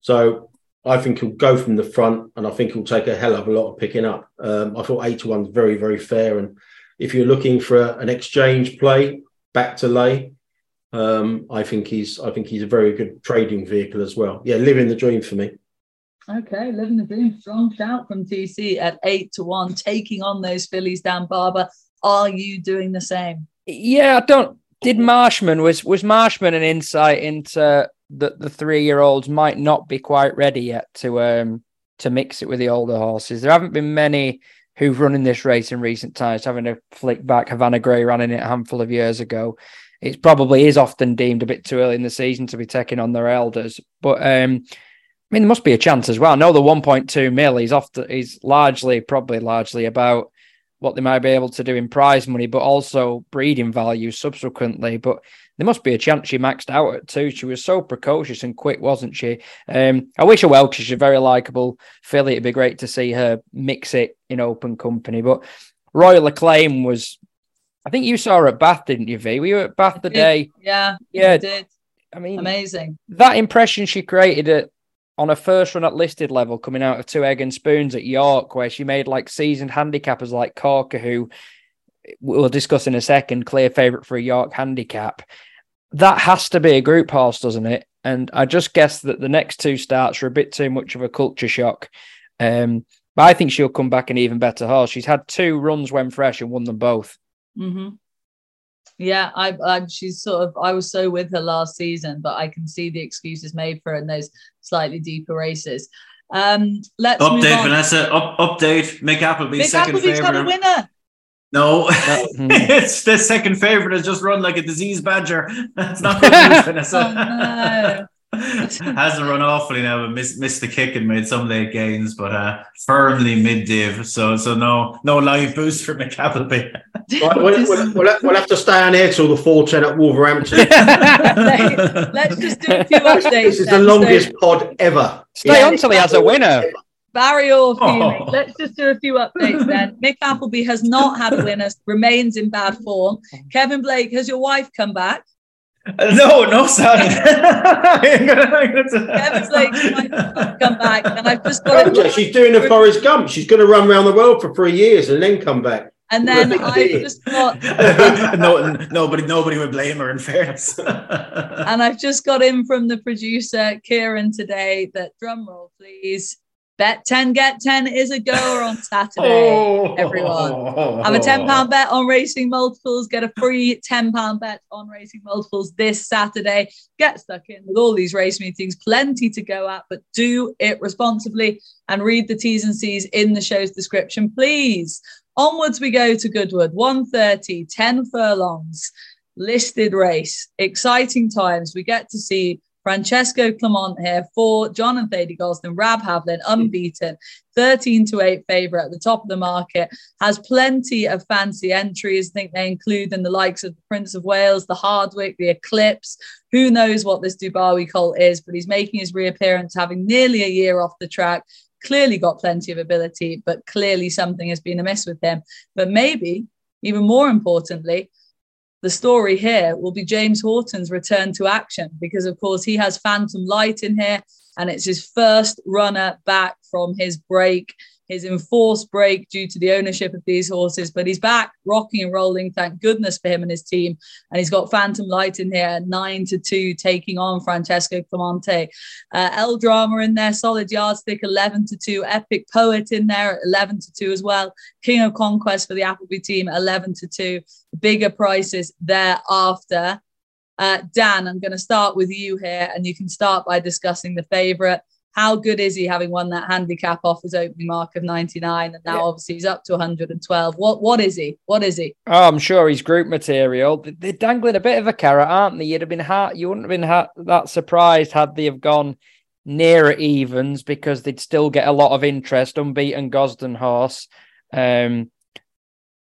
So I think he'll go from the front and I think he'll take a hell of a lot of picking up. Um, I thought 8 to 1 is very, very fair. And if you're looking for an exchange play back to lay, um, I think he's I think he's a very good trading vehicle as well. Yeah, living the dream for me. Okay, living the dream. Strong shout from TC at eight to one, taking on those fillies. Dan Barber, are you doing the same? Yeah, I don't. Did Marshman was was Marshman an insight into that the three year olds might not be quite ready yet to um to mix it with the older horses. There haven't been many who've run in this race in recent times. Having a flick back, Havana Grey ran in it a handful of years ago it probably is often deemed a bit too early in the season to be taking on their elders. But um, I mean, there must be a chance as well. I know the 1.2 mil is often is largely, probably largely about what they might be able to do in prize money, but also breeding value subsequently. But there must be a chance she maxed out at two. She was so precocious and quick, wasn't she? Um, I wish her well because she's a very likable filly. It'd be great to see her mix it in open company. But Royal Acclaim was I think you saw her at Bath, didn't you, V? We were at Bath the day. Yeah, yeah, I did. I mean, amazing. That impression she created at on a first run at listed level, coming out of two egg and spoons at York, where she made like seasoned handicappers like Corker, who we'll discuss in a second, clear favourite for a York handicap. That has to be a group horse, doesn't it? And I just guess that the next two starts are a bit too much of a culture shock. Um, but I think she'll come back an even better horse. She's had two runs when fresh and won them both. Mm-hmm. Yeah, I, I she's sort of I was so with her last season, but I can see the excuses made for it in those slightly deeper races. Um, let's move Update, on. Vanessa. Up, update. Mick Appleby's Big second Appleby's got a favorite. winner. No, <laughs> hmm. it's the second favorite has just run like a disease badger. <laughs> That's not good <laughs> news, Vanessa. <laughs> Hasn't run awfully now, but missed, missed the kick and made some late gains, but uh, firmly mid div. So so no no live boost for Mick Appleby. <laughs> Right, we'll, we'll, we'll, we'll have to stay on here till the 410 at Wolverhampton. <laughs> Let's just do a few updates. this is the then. So, longest pod ever. Stay Yeah. on till he has a winner. Barry or Feely. Oh. Let's just do a few updates then. Mick Appleby has not had a winner, remains in bad form. Kevin Blake, has your wife come back? <laughs> no, no, sorry. <laughs> I'm gonna- I'm gonna- Kevin Blake's wife has not come back, and I've just got Told it. she's doing a Forrest Gump. She's going to run around the world for three years and then come back. And then I've just got <laughs> no, nobody, nobody would blame her. In fairness, and I've just got in from the producer Kieran today that drum roll, please. Bet 10 get 10 is a goer <laughs> on Saturday. Oh. everyone. Have a £10 bet on racing multiples. Get a free £10 bet on racing multiples this Saturday. Get stuck in with all these race meetings, plenty to go at, but do it responsibly and read the T's and C's in the show's description, please. Onwards we go to Goodwood, 130, 10 furlongs, listed race. Exciting times. We get to see Francesco Clemente here for John and Thady Gosden, Rab Havlin, unbeaten, 13 to 8 favourite at the top of the market, has plenty of fancy entries. I think they include in the likes of the Prince of Wales, the Hardwicke, the Eclipse. Who knows what this Dubawi colt is, but he's making his reappearance, having nearly a year off the track. Clearly got plenty of ability, but clearly something has been amiss with him. But maybe, even more importantly, the story here will be James Horton's return to action because, of course, he has Phantom Flight in here and it's his first runner back from his break, his enforced break due to the ownership of these horses. But he's back rocking and rolling, thank goodness for him and his team. And he's got Phantom Flight in here, nine to two, taking on Francesco Clemente. Uh, El Drama in there, solid yardstick, 11 to 2. Epic Poet in there at 11 to 2 as well. King of Conquest for the Appleby team, 11 to 2. Bigger prices thereafter. Uh, Dan, I'm going to start with you here, and you can start by discussing the favourite. How good is he having won that handicap off his opening mark of 99? And now, Yeah. obviously, he's up to 112. What What is he? What is he? Oh, I'm sure he's group material. They- They're dangling a bit of a carrot, aren't they? You'd have been ha- you wouldn't have been ha- that surprised had they have gone nearer evens because they'd still get a lot of interest. Unbeaten Gosden horse, um,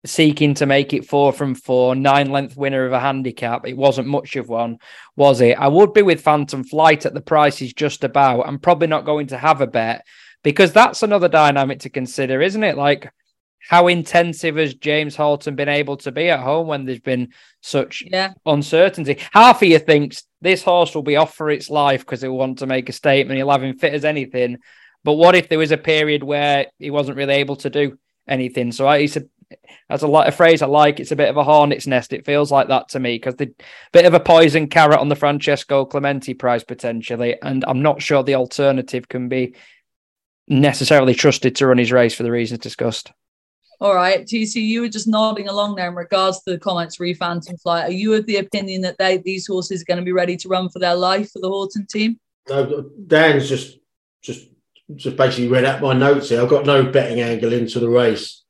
seeking to make it four from four, nine length winner of a handicap. It wasn't much of one, was it? I would be with Phantom Flight at the price he's just about. I'm probably not going to have a bet because that's another dynamic to consider, isn't it? Like how intensive has James Horton been able to be at home when there's been such Yeah. uncertainty? Half of you thinks this horse will be off for its life because he'll want to make a statement. He'll have him fit as anything. But what if there was a period where he wasn't really able to do anything? So I, it's a that's a lot a phrase I like. It's a bit of a hornet's nest. It feels like that to me because the bit of a poison carrot on the Francesco Clemente prize potentially, and I'm not sure the alternative can be necessarily trusted to run his race for the reasons discussed. All right, TC, you were just nodding along there in regards to the comments re Phantom Flight. Are you of the opinion that they these horses are going to be ready to run for their life for the Horton team? No, Dan's just just just basically read out my notes here. I've got no betting angle into the race.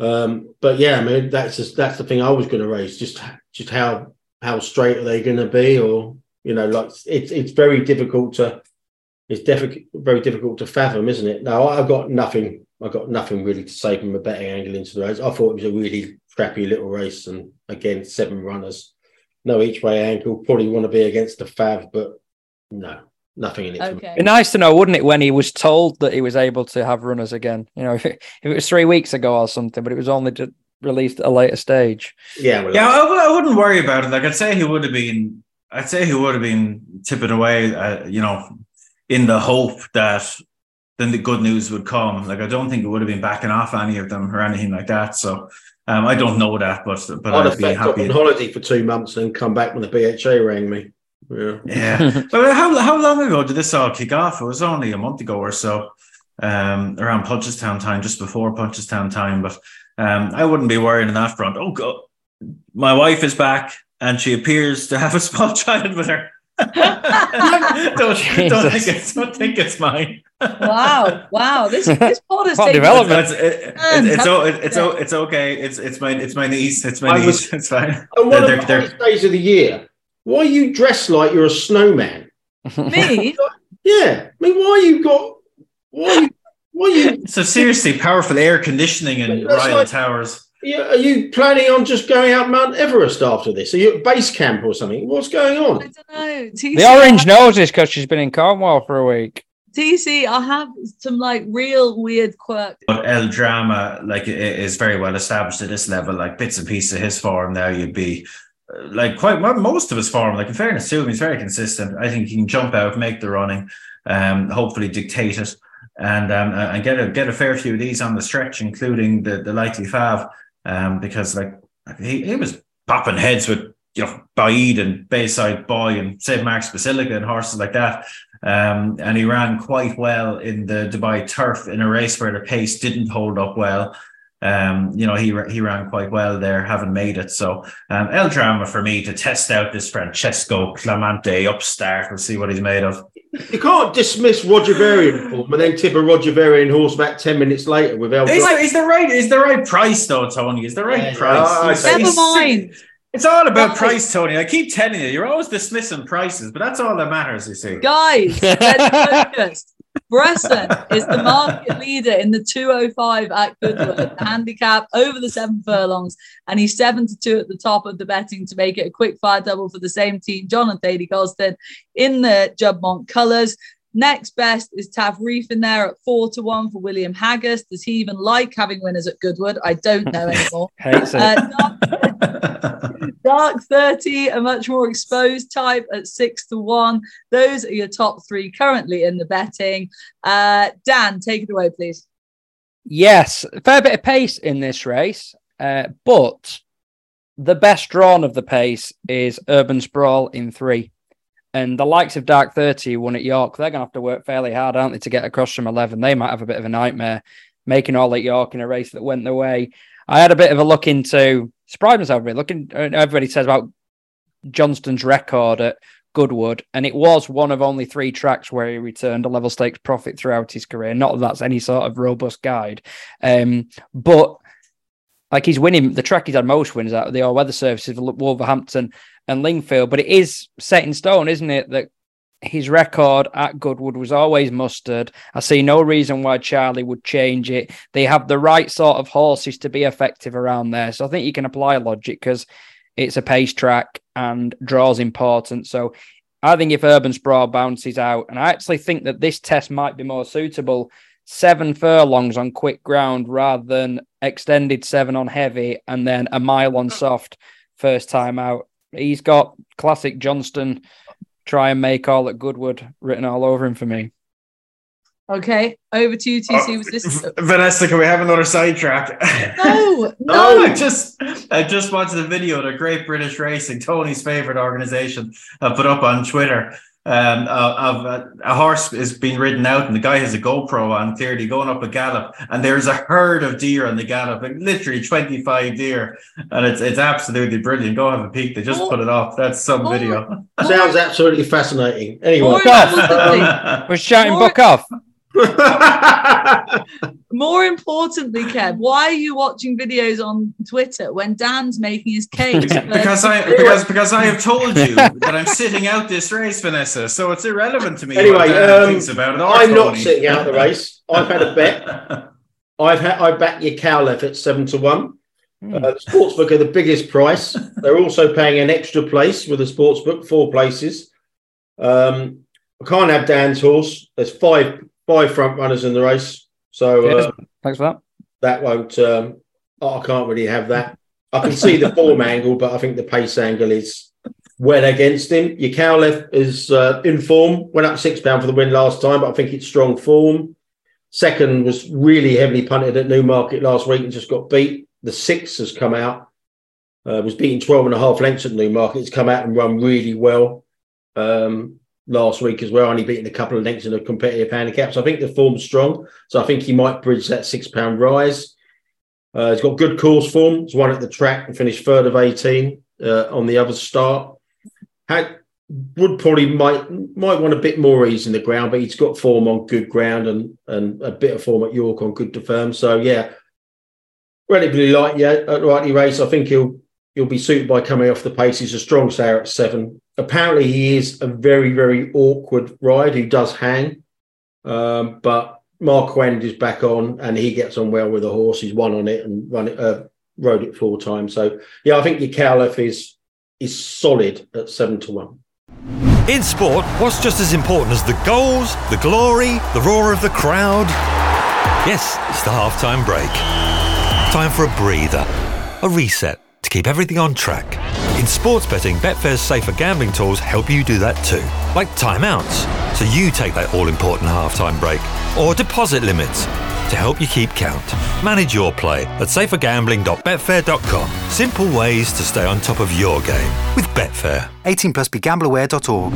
Um, but yeah, I mean that's just that's the thing I was going to raise. Just just how how straight are they going to be, or you know, like it's it's very difficult to it's definitely very difficult to fathom, isn't it? Now I've got nothing. I've got nothing really to say from a betting angle into the race. I thought it was a really crappy little race, and again, seven runners, no each way angle. Probably want to be against the Fav, but no, nothing in it. for me. Okay. Be nice to know, wouldn't it, when he was told that he was able to have runners again? You know, if <laughs> it, if it was three weeks ago or something, but it was only ju- released at a later stage. Yeah, well, Yeah, I, w- I wouldn't worry about it. Like I'd say he would have been, I'd say he would have been tipping away, uh, you know, in the hope that then the good news would come. Like I don't think it would have been backing off any of them or anything like that. So um, I don't know that, but but I'd I'd have be happy. on holiday for two months and come back when the BHA rang me. Yeah. Yeah, <laughs> but how how long ago did this all kick off? It was only a month ago or so, um, around Punchestown time, just before Punchestown time. But um, I wouldn't be worried on that front. Oh god, my wife is back and she appears to have a small <laughs> child with her. <laughs> don't, don't, think it's, don't think it's mine. wow, wow! This this pod is What development? It's, it, it, it's, o- it's, o- it's okay. It's it's my it's my niece. It's my I niece. was- it's fine. And one They're- of the they're- days of the year. Why you dressed like you're a snowman? <laughs> me. Yeah, I mean, why you got? Why you? Why you? <laughs> So seriously, powerful air conditioning in That's Ryan like- Towers. Yeah, are you planning on just going out Mount Everest after this? Are you at base camp or something? What's going on? I don't know. TC, the orange nose is because she's been in Cornwall for a week. TC, I have some like real weird quirk. But El Drama, like, i- is very well established at this level. Like bits and pieces of his form now, you'd be like quite well, most of his form. Like in fairness to him, he's very consistent. I think he can jump out, make the running, um, hopefully dictate it, and um, and get a get a fair few of these on the stretch, including the the likely Fav, um, because like he, he was popping heads with you know Baaeed and Bayside Boy and St Mark's Basilica and horses like that. Um, and he ran quite well in the Dubai Turf in a race where the pace didn't hold up well. Um, you know, he he ran quite well there, having made it. So, um, El Drama for me to test out this Francesco Clemente upstart. We'll see what he's made of. You can't dismiss Roger Varian form and then tip a Roger Varian horse back ten minutes later with El. Is the, is the right is the right price though, Tony? Is the right Yeah, price? yeah. He's- Never mind. It's all about price, Tony. I keep telling you, you're always dismissing prices, but that's all that matters. You see. Guys, let's focus. Bresson is the market leader in the 205 at Goodwood, the handicap over the seven furlongs, and he's seven to two at the top of the betting to make it a quick fire double for the same team, John and Thady Gosden, in the Juddmonte colours. Next best is Tav Reef in there at four to one for William Haggas. Does he even like having winners at Goodwood? I don't know <laughs> anymore. Hates it. Uh, Dark, Dark 30, a much more exposed type at six to one. Those are your top three currently in the betting. Uh, Dan, take it away, please. Yes, fair bit of pace in this race, uh, but the best drawn of the pace is Urban Sprawl in three. And the likes of Dark 30 who won at York, they're going to have to work fairly hard, aren't they, to get across from 11? They might have a bit of a nightmare making all at York in a race that went their way. I had a bit of a look into, surprised myself bit, looking, uh, everybody says about Johnston's record at Goodwood, and it was one of only three tracks where he returned a level stakes profit throughout his career. Not that that's any sort of robust guide, um, but like he's winning the track he's had most wins of the all weather services, Wolverhampton and Lingfield. But it is set in stone, isn't it, that his record at Goodwood was always mustard. I see no reason why Charlie would change it. They have the right sort of horses to be effective around there, so I think you can apply logic because it's a pace track and draws important. So I think if Urban Sprawl bounces out, and I actually think that this test might be more suitable, seven furlongs on quick ground rather than extended seven on heavy and then a mile on mm. soft first time out. He's got classic Johnston try and make all at Goodwood written all over him for me. Okay, over to you, TC. Was this? <laughs> Vanessa, can we have another sidetrack? No, <laughs> No, no. I just I just watched the video of the Great British Racing, Tony's favorite organization, uh, put up on Twitter. Um, of, of uh, a horse is being ridden out, and the guy has a GoPro on, clearly going up a gallop, and there's a herd of deer on the gallop, like literally 25 deer, and it's it's absolutely brilliant. Go have a peek. They just Oh. put it off. That's some Oh. video. Sounds absolutely fascinating. Anyway, <laughs> we're shouting More- book off. <laughs> more importantly, Kev, why are you watching videos on Twitter when Dan's making his case? because I because because I have told you that I'm sitting out this race, Vanessa. So it's irrelevant to me. what Anyway, Dan um, about it. I'm not sitting out the race. I've had a bet. <laughs> I've had I back your Cowlef at seven to one. Hmm. Uh, the sportsbook are the biggest price. They're also paying an extra place with the sportsbook, four places. Um, I can't have Dan's horse. There's five five front runners in the race, so uh, Thanks for that. that won't. Um, I can't really have that. I can see the form <laughs> angle, but I think the pace angle is well against him. Your Cowlef is uh, in form. Went up six pound for the win last time, but I think it's strong form. Second was really heavily punted at Newmarket last week and just got beat. The six has come out. Uh, was beating 12 and a half lengths at Newmarket. It's come out and run really well um, last week as well. Only beating a couple of lengths in a competitive handicap. So I think the form's strong. So I think he might bridge that six pound rise. Uh, he's got good course form. He's won at the track and finished third of 18 uh, on the other start. Had, would probably might might want a bit more ease in the ground, but he's got form on good ground and and a bit of form at York on good to firm. So yeah, relatively light, yeah, lightly race. I think he'll he'll be suited by coming off the pace. He's a strong stayer at seven. Apparently, he is a very very awkward ride He does hang, um, but Mark Wend is back on and he gets on well with the horse. He's won on it and run it, uh, rode it four times. So yeah, I think your Cowlif is is solid at seven to one. In sport, what's just as important as the goals, the glory, the roar of the crowd? Yes, it's the halftime break. Time for a breather, a reset to keep everything on track. In sports betting, Betfair's safer gambling tools help you do that too, like timeouts, so you take that all important halftime break, or deposit limits to help you keep count. Manage your play at safergambling.betfair.com. Simple ways to stay on top of your game with Betfair. 18 plus begambleaware.org.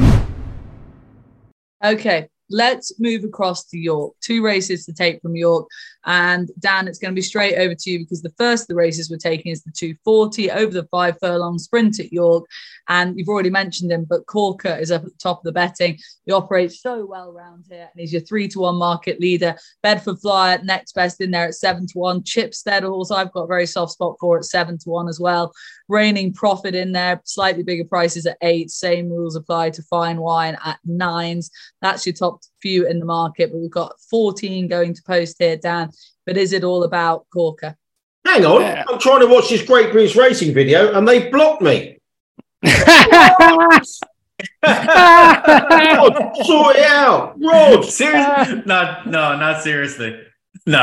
Okay, let's move across to York. Two races to take from York. And Dan, it's going to be straight over to you because the first of the races we're taking is the 240 over the five furlong sprint at York. And you've already mentioned him, but Corker is up at the top of the betting. He operates so well around here, and he's your three to one market leader. Bedford Flyer next best in there at seven to one. Chipstead also I've got a very soft spot for at seven to one as well. Reigning Profit in there, slightly bigger prices at eight. Same rules apply to Fine Wine at nines. That's your top few in the market, but we've got 14 going to post here, Dan. But is it all about Corker? Hang on, Yeah. I'm trying to watch this Great British Racing video and they blocked me. <laughs> Rod, sort it out, Rod. Seriously? no, no, not seriously. No.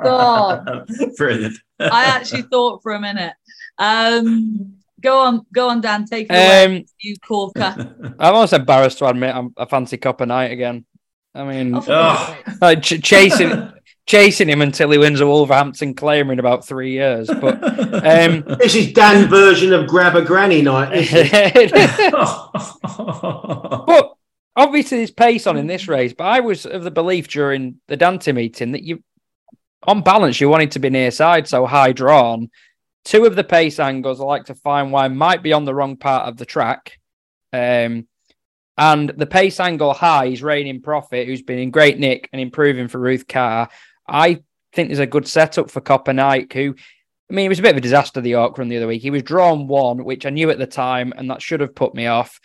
Stop. <laughs> Brilliant. I actually thought for a minute. Um, go on, go on, Dan. Take it away, Um, you Corker. <laughs> I'm almost embarrassed to admit I'm a fancy Copper Knight again. I mean, Oh, for. God's sake. <laughs> like, ch- chasing chasing him until he wins a Wolverhampton claimer in about three years. But um, <laughs> This is Dan's version of Grab a Granny Night. isn't it? but obviously there's pace on in this race. But I was of the belief during the Dante meeting that you, on balance, you wanted to be near side, so high drawn. Two of the pace angles I like to find why might be on the wrong part of the track. Um, and the pace angle high is Reigning Profit, who's been in great nick and improving for Ruth Carr. I think there's a good setup for Copper Knight, who I mean, it was a bit of a disaster the York run the other week. He was drawn one, which I knew at the time, and that should have put me off.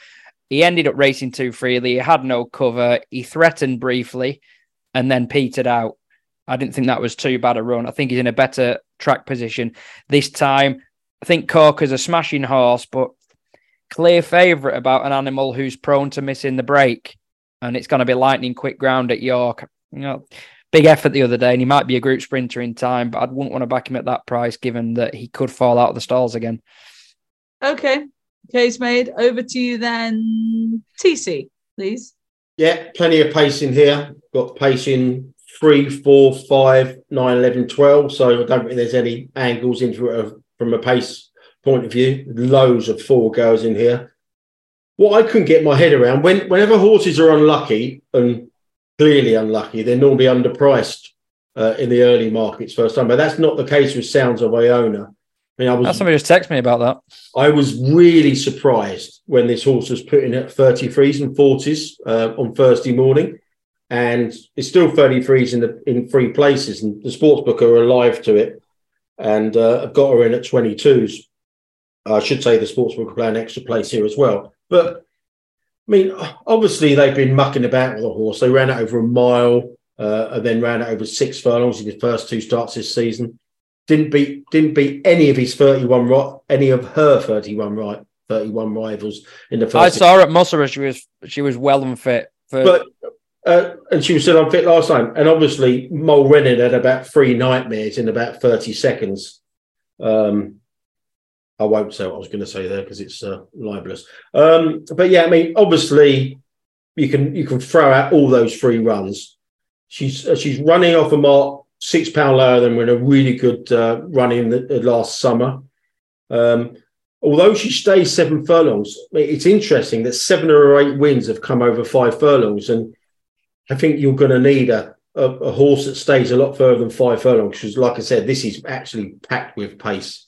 He ended up racing too freely. He had no cover. He threatened briefly and then petered out. I didn't think that was too bad a run. I think he's in a better track position this time. I think Corker's a smashing horse, but clear favourite about an animal who's prone to missing the break. And it's going to be lightning quick ground at York. You know, big effort the other day, and he might be a group sprinter in time, but I wouldn't want to back him at that price given that he could fall out of the stalls again. Okay, case made. Over to you then, TC, please. Yeah, plenty of pace in here. Got pace in three, four, five, nine, 11, 12. So I don't think there's any angles into it from a pace point of view. Loads of four goes in here. What I couldn't get my head around when whenever horses are unlucky and clearly unlucky, they're normally underpriced uh, in the early markets first time. But that's not the case with Sounds of Iona. I mean, I was That's somebody just text me about that. I was really surprised when this horse was put in at 33s and 40s uh, on Thursday morning. And it's still 33s in the in three places, and the sportsbook are alive to it. And uh, I've got her in at 22s. I should say the sportsbook are playing extra place here as well. But I mean, obviously they've been mucking about with the horse. They ran it over a mile, uh, and then ran it over six furlongs in his first two starts this season didn't beat didn't beat any of his 31 right any of her 31 right 31 rivals in the first I saw her at Musser. She was she was well and fit. For, but uh, and she was still unfit last time. And obviously Mole Rennan had about three nightmares in about 30 seconds. Um I won't say what I was going to say there because it's uh, libelous. Um but yeah I mean obviously you can you can throw out all those three runs. She's uh, she's running off a mark six pound lower than when a really good uh, run in the, the last summer. Um, although she stays seven furlongs, it's interesting that seven or eight wins have come over five furlongs, and I think you're going to need a a, a horse that stays a lot further than five furlongs. Because, like I said, this is actually packed with pace.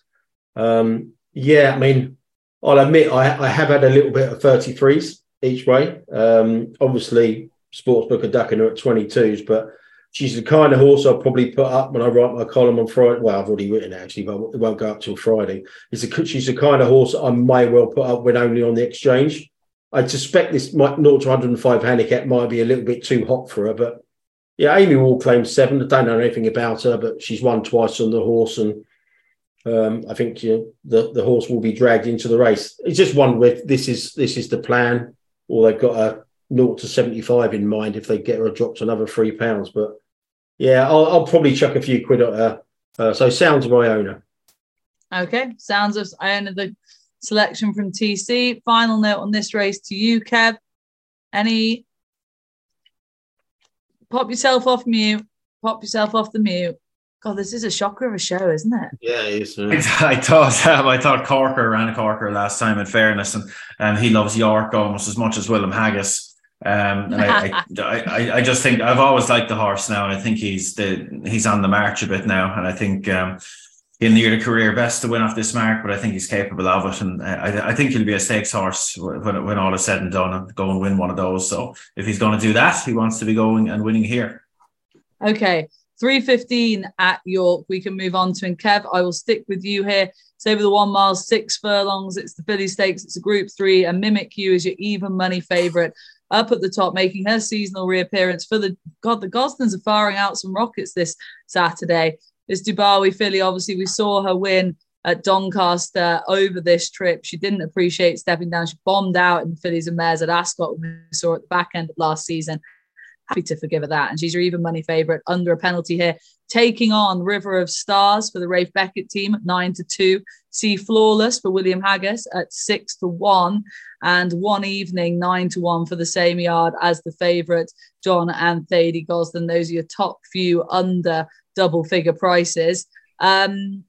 Um, yeah, I mean, I'll admit I, I have had a little bit of 33s each way. Um, obviously, Sportsbook are ducking her at 22s, but she's the kind of horse I'll probably put up when I write my column on Friday. Well, I've already written it actually, but it won't go up till Friday. It's a, she's the kind of horse I may well put up when only on the exchange. I suspect this might 0 to 105 handicap might be a little bit too hot for her, but yeah, Amy Wall claims seven. I don't know anything about her, but she's won twice on the horse, and um, I think you know, the the horse will be dragged into the race. It's just one with this is this is the plan, or they've got a 0 to 75 in mind if they get her dropped another three pounds. But yeah, I'll, I'll probably chuck a few quid at her. Uh, so Sounds of Iona. Okay, sounds of Iona, the selection from TC. Final note on this race to you, Kev. Any pop yourself off mute. Pop yourself off the mute. God, this is a shocker of a show, isn't it? Yeah, it is. <laughs> I thought um, I thought Corker ran a Corker last time. In fairness, and um, he loves York almost as much as Willem Haggas. Um, and I, <laughs> I, I, I just think I've always liked the horse now, and I think he's the he's on the march a bit now, and I think um, he'll near career best to win off this mark, but I think he's capable of it, and I, I think he'll be a stakes horse when when all is said and done, and go and win one of those. So if he's going to do that, he wants to be going and winning here. Okay. 315 at York. We can move on to and Kev. I will stick with you here. It's over the one mile, six furlongs. It's the Philly Stakes. It's a group three. And Mimic You is your even money favorite up at the top, making her seasonal reappearance for the God. The Goslings are firing out some rockets this Saturday. This Dubawi filly, obviously, we saw her win at Doncaster over this trip. She didn't appreciate stepping down. She bombed out in the fillies and mares at Ascot, we saw at the back end of last season happy to forgive her that. And she's your even money favourite under a penalty here, taking on River of Stars for the Ralph Beckett team at nine to two. See Flawless for William Haggas at six to one, and one evening nine to one for the same yard as the favourite John and Thady Gosden. Those are your top few under double figure prices. Um,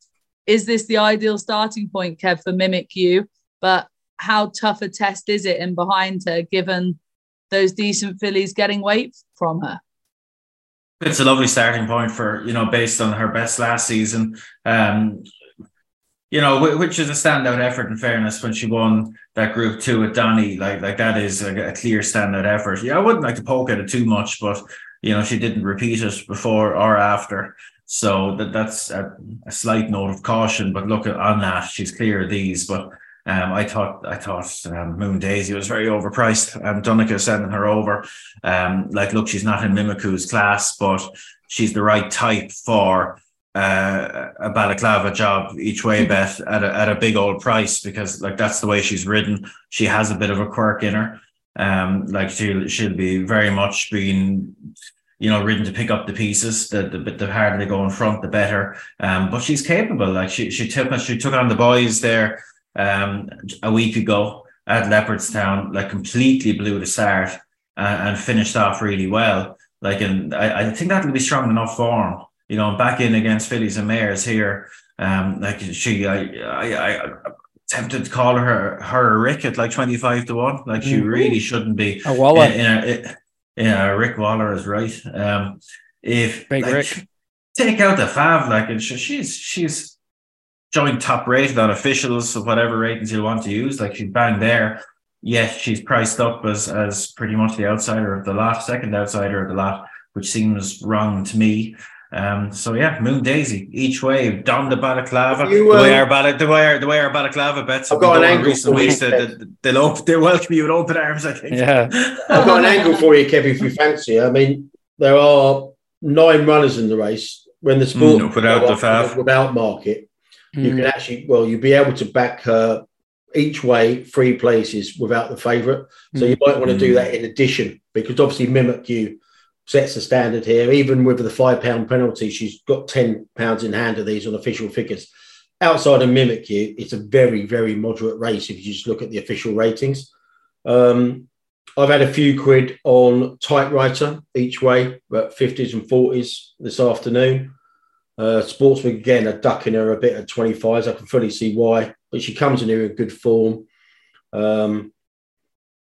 is this the ideal starting point, Kev, for Mimic You? But how tough a test is it in behind her, given those decent fillies getting weight from her. It's a lovely starting point for you know based on her best last season. Um, you know, which is a standout effort in fairness when she won that group two with Donny. Like, like that is a, a, clear standout effort. Yeah, I wouldn't like to poke at it too much, but you know, she didn't repeat it before or after. So that that's a, a slight note of caution. But look on that, she's clear of these. But um, I thought I thought um, Moon Daisy was very overpriced. Um, Donnacha sending her over. Um, like, look, she's not in Mimic You's class, but she's the right type for uh, a balaclava job each way bet at a, at a big old price because like that's the way she's ridden. She has a bit of a quirk in her. Um, like she'll she'll be very much being you know, ridden to pick up the pieces. The the, the harder they go in front, the better. Um, but she's capable. Like she she took she took on the boys there um, a week ago at Leopardstown, like completely blew the start and, and finished off really well. Like, and I, I think that'll be strong enough form. You know, back in against fillies and mares here. Um, like she, I, I, I tempted to call her her a Rick at like twenty five to one. Like she mm-hmm. really shouldn't be. A Waller. Yeah, yeah, Rick Waller is right. Um, if Big like, Rick. take out the Fav, like, and she, she's she's joint top rated on officials of whatever ratings you want to use. Like she's bang there. Yes, she's priced up as as pretty much the outsider of the lot, second outsider of the lot, which seems wrong to me. Um, so yeah, Moon Daisy each way down the balaclava. You, uh, the way our bala, the way our, the way our balaclava bets. I've got an angle recent for you, weeks. They, they, they'll open, they'll welcome you with open arms. I think. Yeah. <laughs> I've got an angle for you, Kev, if you fancy. I mean, there are nine runners in the race. When the sport Mm, without the fav. without market, you Mm. can actually well, you'll be able to back her each way three places without the favourite. So you might want to do that in addition because obviously Mimic You sets the standard here. Even with the five pound penalty, she's got ten pounds in hand of these on official figures. Outside of Mimic You, it's a very very moderate race if you just look at the official ratings. Um, I've had a few quid on typewriter each way, but 50s and 40s this afternoon. Uh, Sportsman again are ducking her a bit at 25s. I can fully see why, but she comes in here in good form. Um,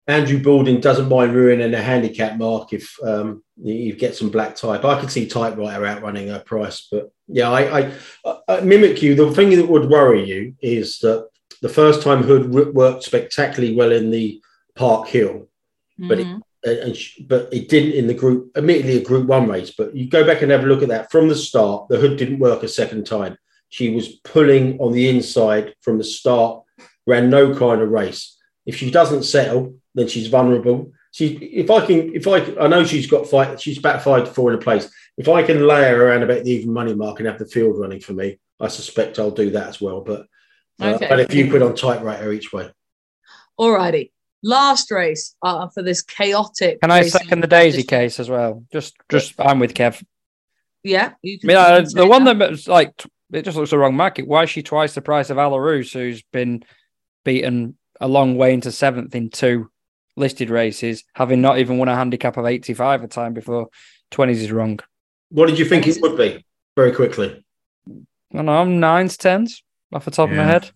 Andrew Balding doesn't mind ruining a handicap mark if um, you get some black type. I could see typewriter outrunning her price, but yeah, I, I, I, mimic you. The thing that would worry you is that the first time Hood worked spectacularly well in the Park Hill, mm-hmm. but it, mm-hmm. and, but it didn't in the group. Admittedly, a Group One race, but you go back and have a look at that from the start. The Hood didn't work a second time. She was pulling on the inside from the start, ran no kind of race. If she doesn't settle, then she's vulnerable. She, if I can, if I, I know she's got five, she's about five to four in a place. If I can lay her around about the even money mark and have the field running for me, I suspect I'll do that as well. But, uh, okay. but if you put on typewriter each way. Alrighty. Last race uh, for this chaotic. Can I second the Daisy case as well? Just, just I'm with Kev. Yeah, you can. I mean, uh, the one that. that's like it just looks the wrong market. Why is she twice the price of Alarus, who's been beaten a long way into seventh in two listed races, having not even won a handicap of 85 a time before 20s is wrong. What did you think it would be? Very quickly. I don't know, nines, tens off the top yeah. of my head.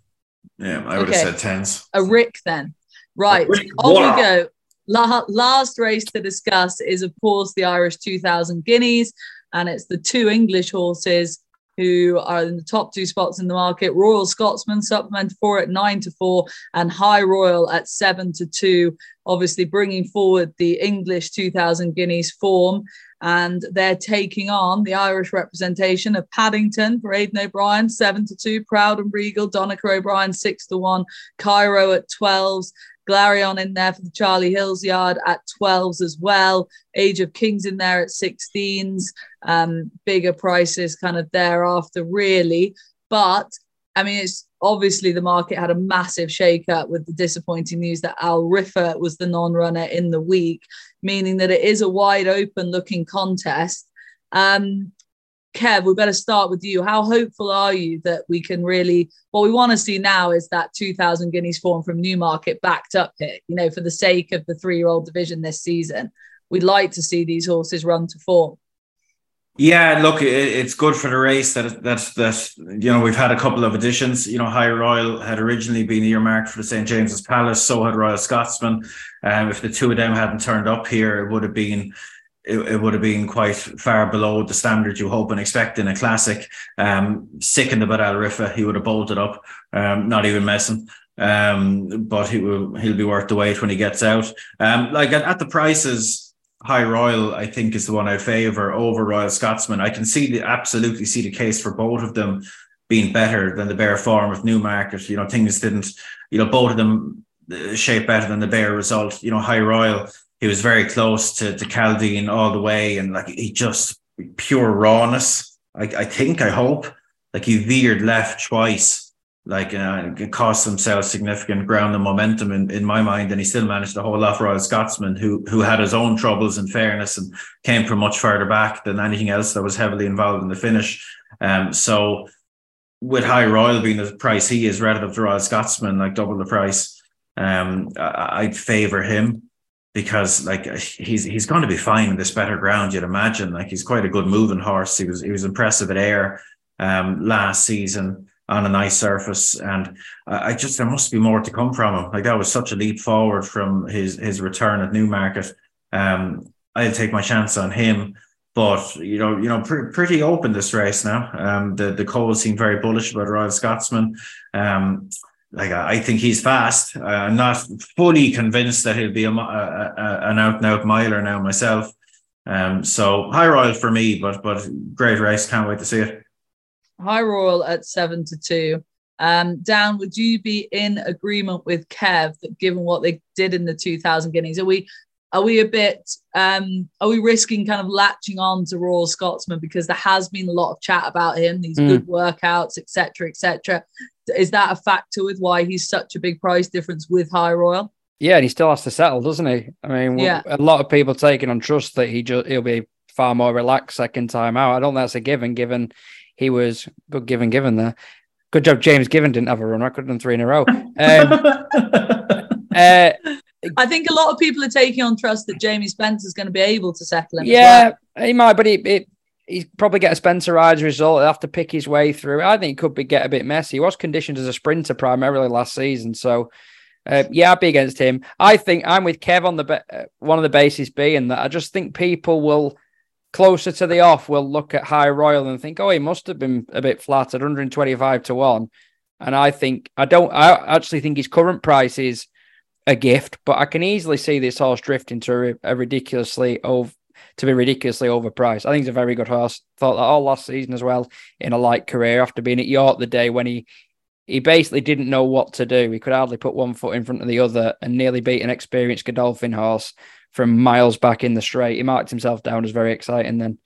Yeah, I would okay. have said tens. A Rick then. Right, on we go. La- last race to discuss is, of course, the Irish 2000 Guineas, and it's the two English horses who are in the top two spots in the market. Royal Scotsman supplement four at nine to four, and High Royal at seven to two. Obviously, bringing forward the English 2000 Guineas form. And they're taking on the Irish representation of Paddington for Aidan O'Brien, seven to two. Proud and Regal, Donnacha O'Brien, six to one. Cairo at 12s. Glarion in there for the Charlie Hills yard at 12s as well. Age of Kings in there at 16s. Um, bigger prices kind of thereafter, really. But I mean, it's obviously the market had a massive shake up with the disappointing news that Al Riffa was the non runner in the week, meaning that it is a wide open looking contest. Um, Kev, we better start with you. How hopeful are you that we can really? What we want to see now is that 2,000 guineas form from Newmarket backed up here. You know, for the sake of the three-year-old division this season, we'd like to see these horses run to form. Yeah, look, it's good for the race that that that you know we've had a couple of additions. You know, High Royal had originally been earmarked for the St James's Palace, so had Royal Scotsman. Um, if the two of them hadn't turned up here, it would have been it, it, would have been quite far below the standard you hope and expect in a classic. Um, sickened about Al Riffa, he would have bolted up, um, not even messing. Um, but he will he'll be worth the wait when he gets out. Um, like at, at the prices, High Royal, I think, is the one I'd favour over Royal Scotsman. I can see the absolutely see the case for both of them being better than the bare form of Newmarket. You know, things didn't, you know, both of them uh, shape better than the bare result. You know, High Royal he was very close to to Chaldean all the way, and like he just pure rawness. I, I think, I hope, like he veered left twice, like uh, it cost himself significant ground and momentum in, in my mind, and he still managed to hold off Royal Scotsman, who who had his own troubles in fairness and came from much further back than anything else that was heavily involved in the finish. Um, so with High Royal being the price he is relative to Royal Scotsman, like double the price, um, I, I'd favour him because like he's he's going to be fine in this better ground. You'd imagine like he's quite a good moving horse. He was he was impressive at Ayr um, last season on a nice surface, and I just there must be more to come from him. Like that was such a leap forward from his his return at Newmarket. Um, I'll take my chance on him. But you know, you know, pr- pretty open this race now. Um, the the Coles seem very bullish about Royal Scotsman. Um, like I think he's fast. Uh, I'm not fully convinced that he'll be a, a, a, an out and out miler now myself. Um, so high royal for me, but but great race. Can't wait to see it. High royal at seven to two. Um, Dan, would you be in agreement with Kev that given what they did in the 2000 Guineas, are we are we a bit um are we risking kind of latching on to Royal Scotsman because there has been a lot of chat about him, these mm. good workouts, etc. etc. Is that a factor with why he's such a big price difference with High Royal? Yeah, and he still has to settle, doesn't he? I mean, yeah. a lot of people taking on trust that he just he'll be far more relaxed second time out. I don't think that's a given, given he was good given given there. Good job, James Given didn't have a run. I could have done three in a row. Um, <laughs> uh, I think a lot of people are taking on trust that Jamie Spencer's going to be able to settle him. Yeah, well. he might, but he, he he probably get a Spencer Rides result. He'll have to pick his way through. I think he could be get a bit messy. He was conditioned as a sprinter primarily last season, so Uh, yeah, I'd be against him. I think I'm with Kev on the uh, one of the bases being that I just think people will closer to the off will look at High Royal and think, oh, he must have been a bit flat at 125 to one. And I think I don't. I actually think his current price is a gift, but I can easily see this horse drifting to a, a ridiculously over to be ridiculously overpriced. I think he's a very good horse. Thought that all last season as well in a light career after being at York the day when he he basically didn't know what to do. He could hardly put one foot in front of the other and nearly beat an experienced Godolphin horse from miles back in the straight. He marked himself down as very exciting then.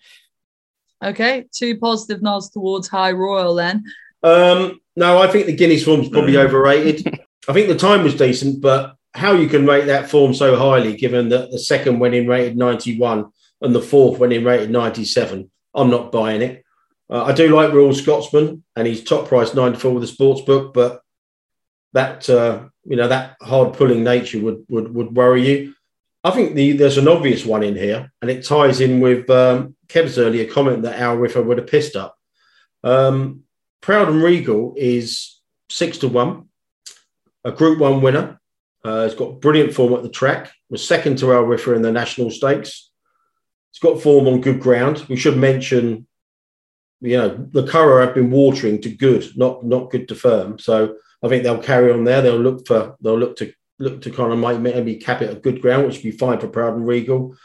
Okay, two positive nods towards High Royal then. Um, no, I think the Guineas form's probably <laughs> overrated. I think the time was decent, but how you can rate that form so highly, given that the second went in rated 91 and the fourth went in rated 97, I'm not buying it. Uh, I do like Royal Scotsman, and he's top price 94 with the sports book, but that uh, you know that hard pulling nature would would would worry you. I think the, there's an obvious one in here, and it ties in with um, Kev's earlier comment that Al Riffa would have pissed up. Um, Proud and Regal is six to one, a Group One winner. Uh, it's got brilliant form at the track. Was second to Al Riffa in the national stakes. It's got form on good ground. We should mention, you know, the Curragh have been watering to good, not not good to firm. So I think they'll carry on there. They'll look for they'll look to look to kind of maybe cap it at good ground, which would be fine for Proud and Regal.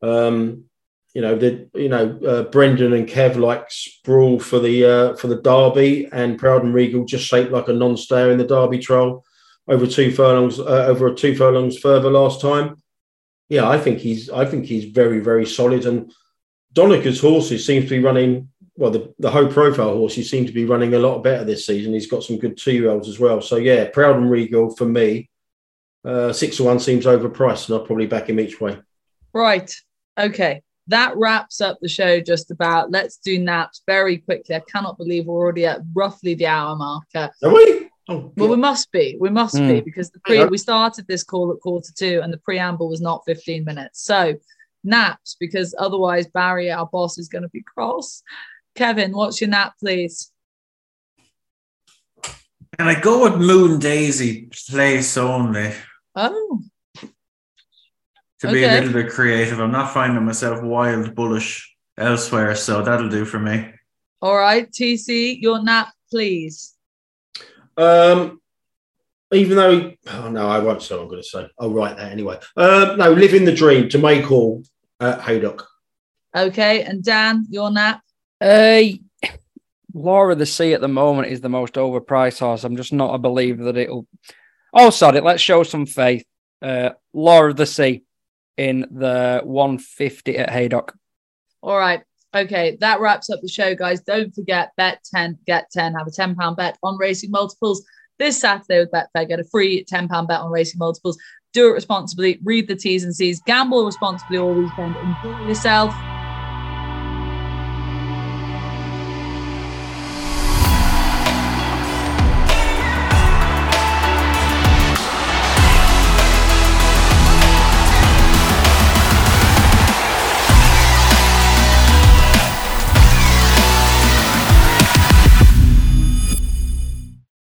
Um, you know, the you know uh, Brendan and Kev like sprawl for the uh, for the Derby, and Proud and Regal just shaped like a non-stayer in the Derby trial over two furlongs uh, over two furlongs further last time. Yeah, I think he's I think he's very very solid, and Donnacha's horses seems to be running well. The the Ho profile horses seem to be running a lot better this season. He's got some good two year olds as well. So yeah, Proud and Regal for me uh, six to one seems overpriced, and I'll probably back him each way. Right. Okay. That wraps up the show just about. Let's do naps very quickly. I cannot believe we're already at roughly the hour marker. Are we? Oh, well, we must be. We must Mm. be because the pre Yeah. we started this call at quarter two and the preamble was not 15 minutes. So naps, because otherwise Barry, our boss, is going to be cross. Kevin, what's your nap, please? And I go with Moon Daisy place only Oh, to be a little bit creative. I'm not finding myself wild bullish elsewhere, so that'll do for me. all right. TC, your nap, please. Um, even though, oh no, I won't say what I'm going to say. I'll write that anyway. Um, no, living the dream to make all at Haydock. Okay. And Dan, your nap. Uh, Law of the Sea at the moment is the most overpriced horse. I'm just not a believer that it'll. Oh, sorry. Let's show some faith. Uh, Law of the Sea in the 150 at Haydock. All right. Okay, that wraps up the show, guys. Don't forget, bet 10, get 10, have a £10 bet on racing multiples this Saturday with Betfair. Get a free £10 bet on racing multiples. Do it responsibly, read the T's and C's, gamble responsibly all weekend, enjoy yourself.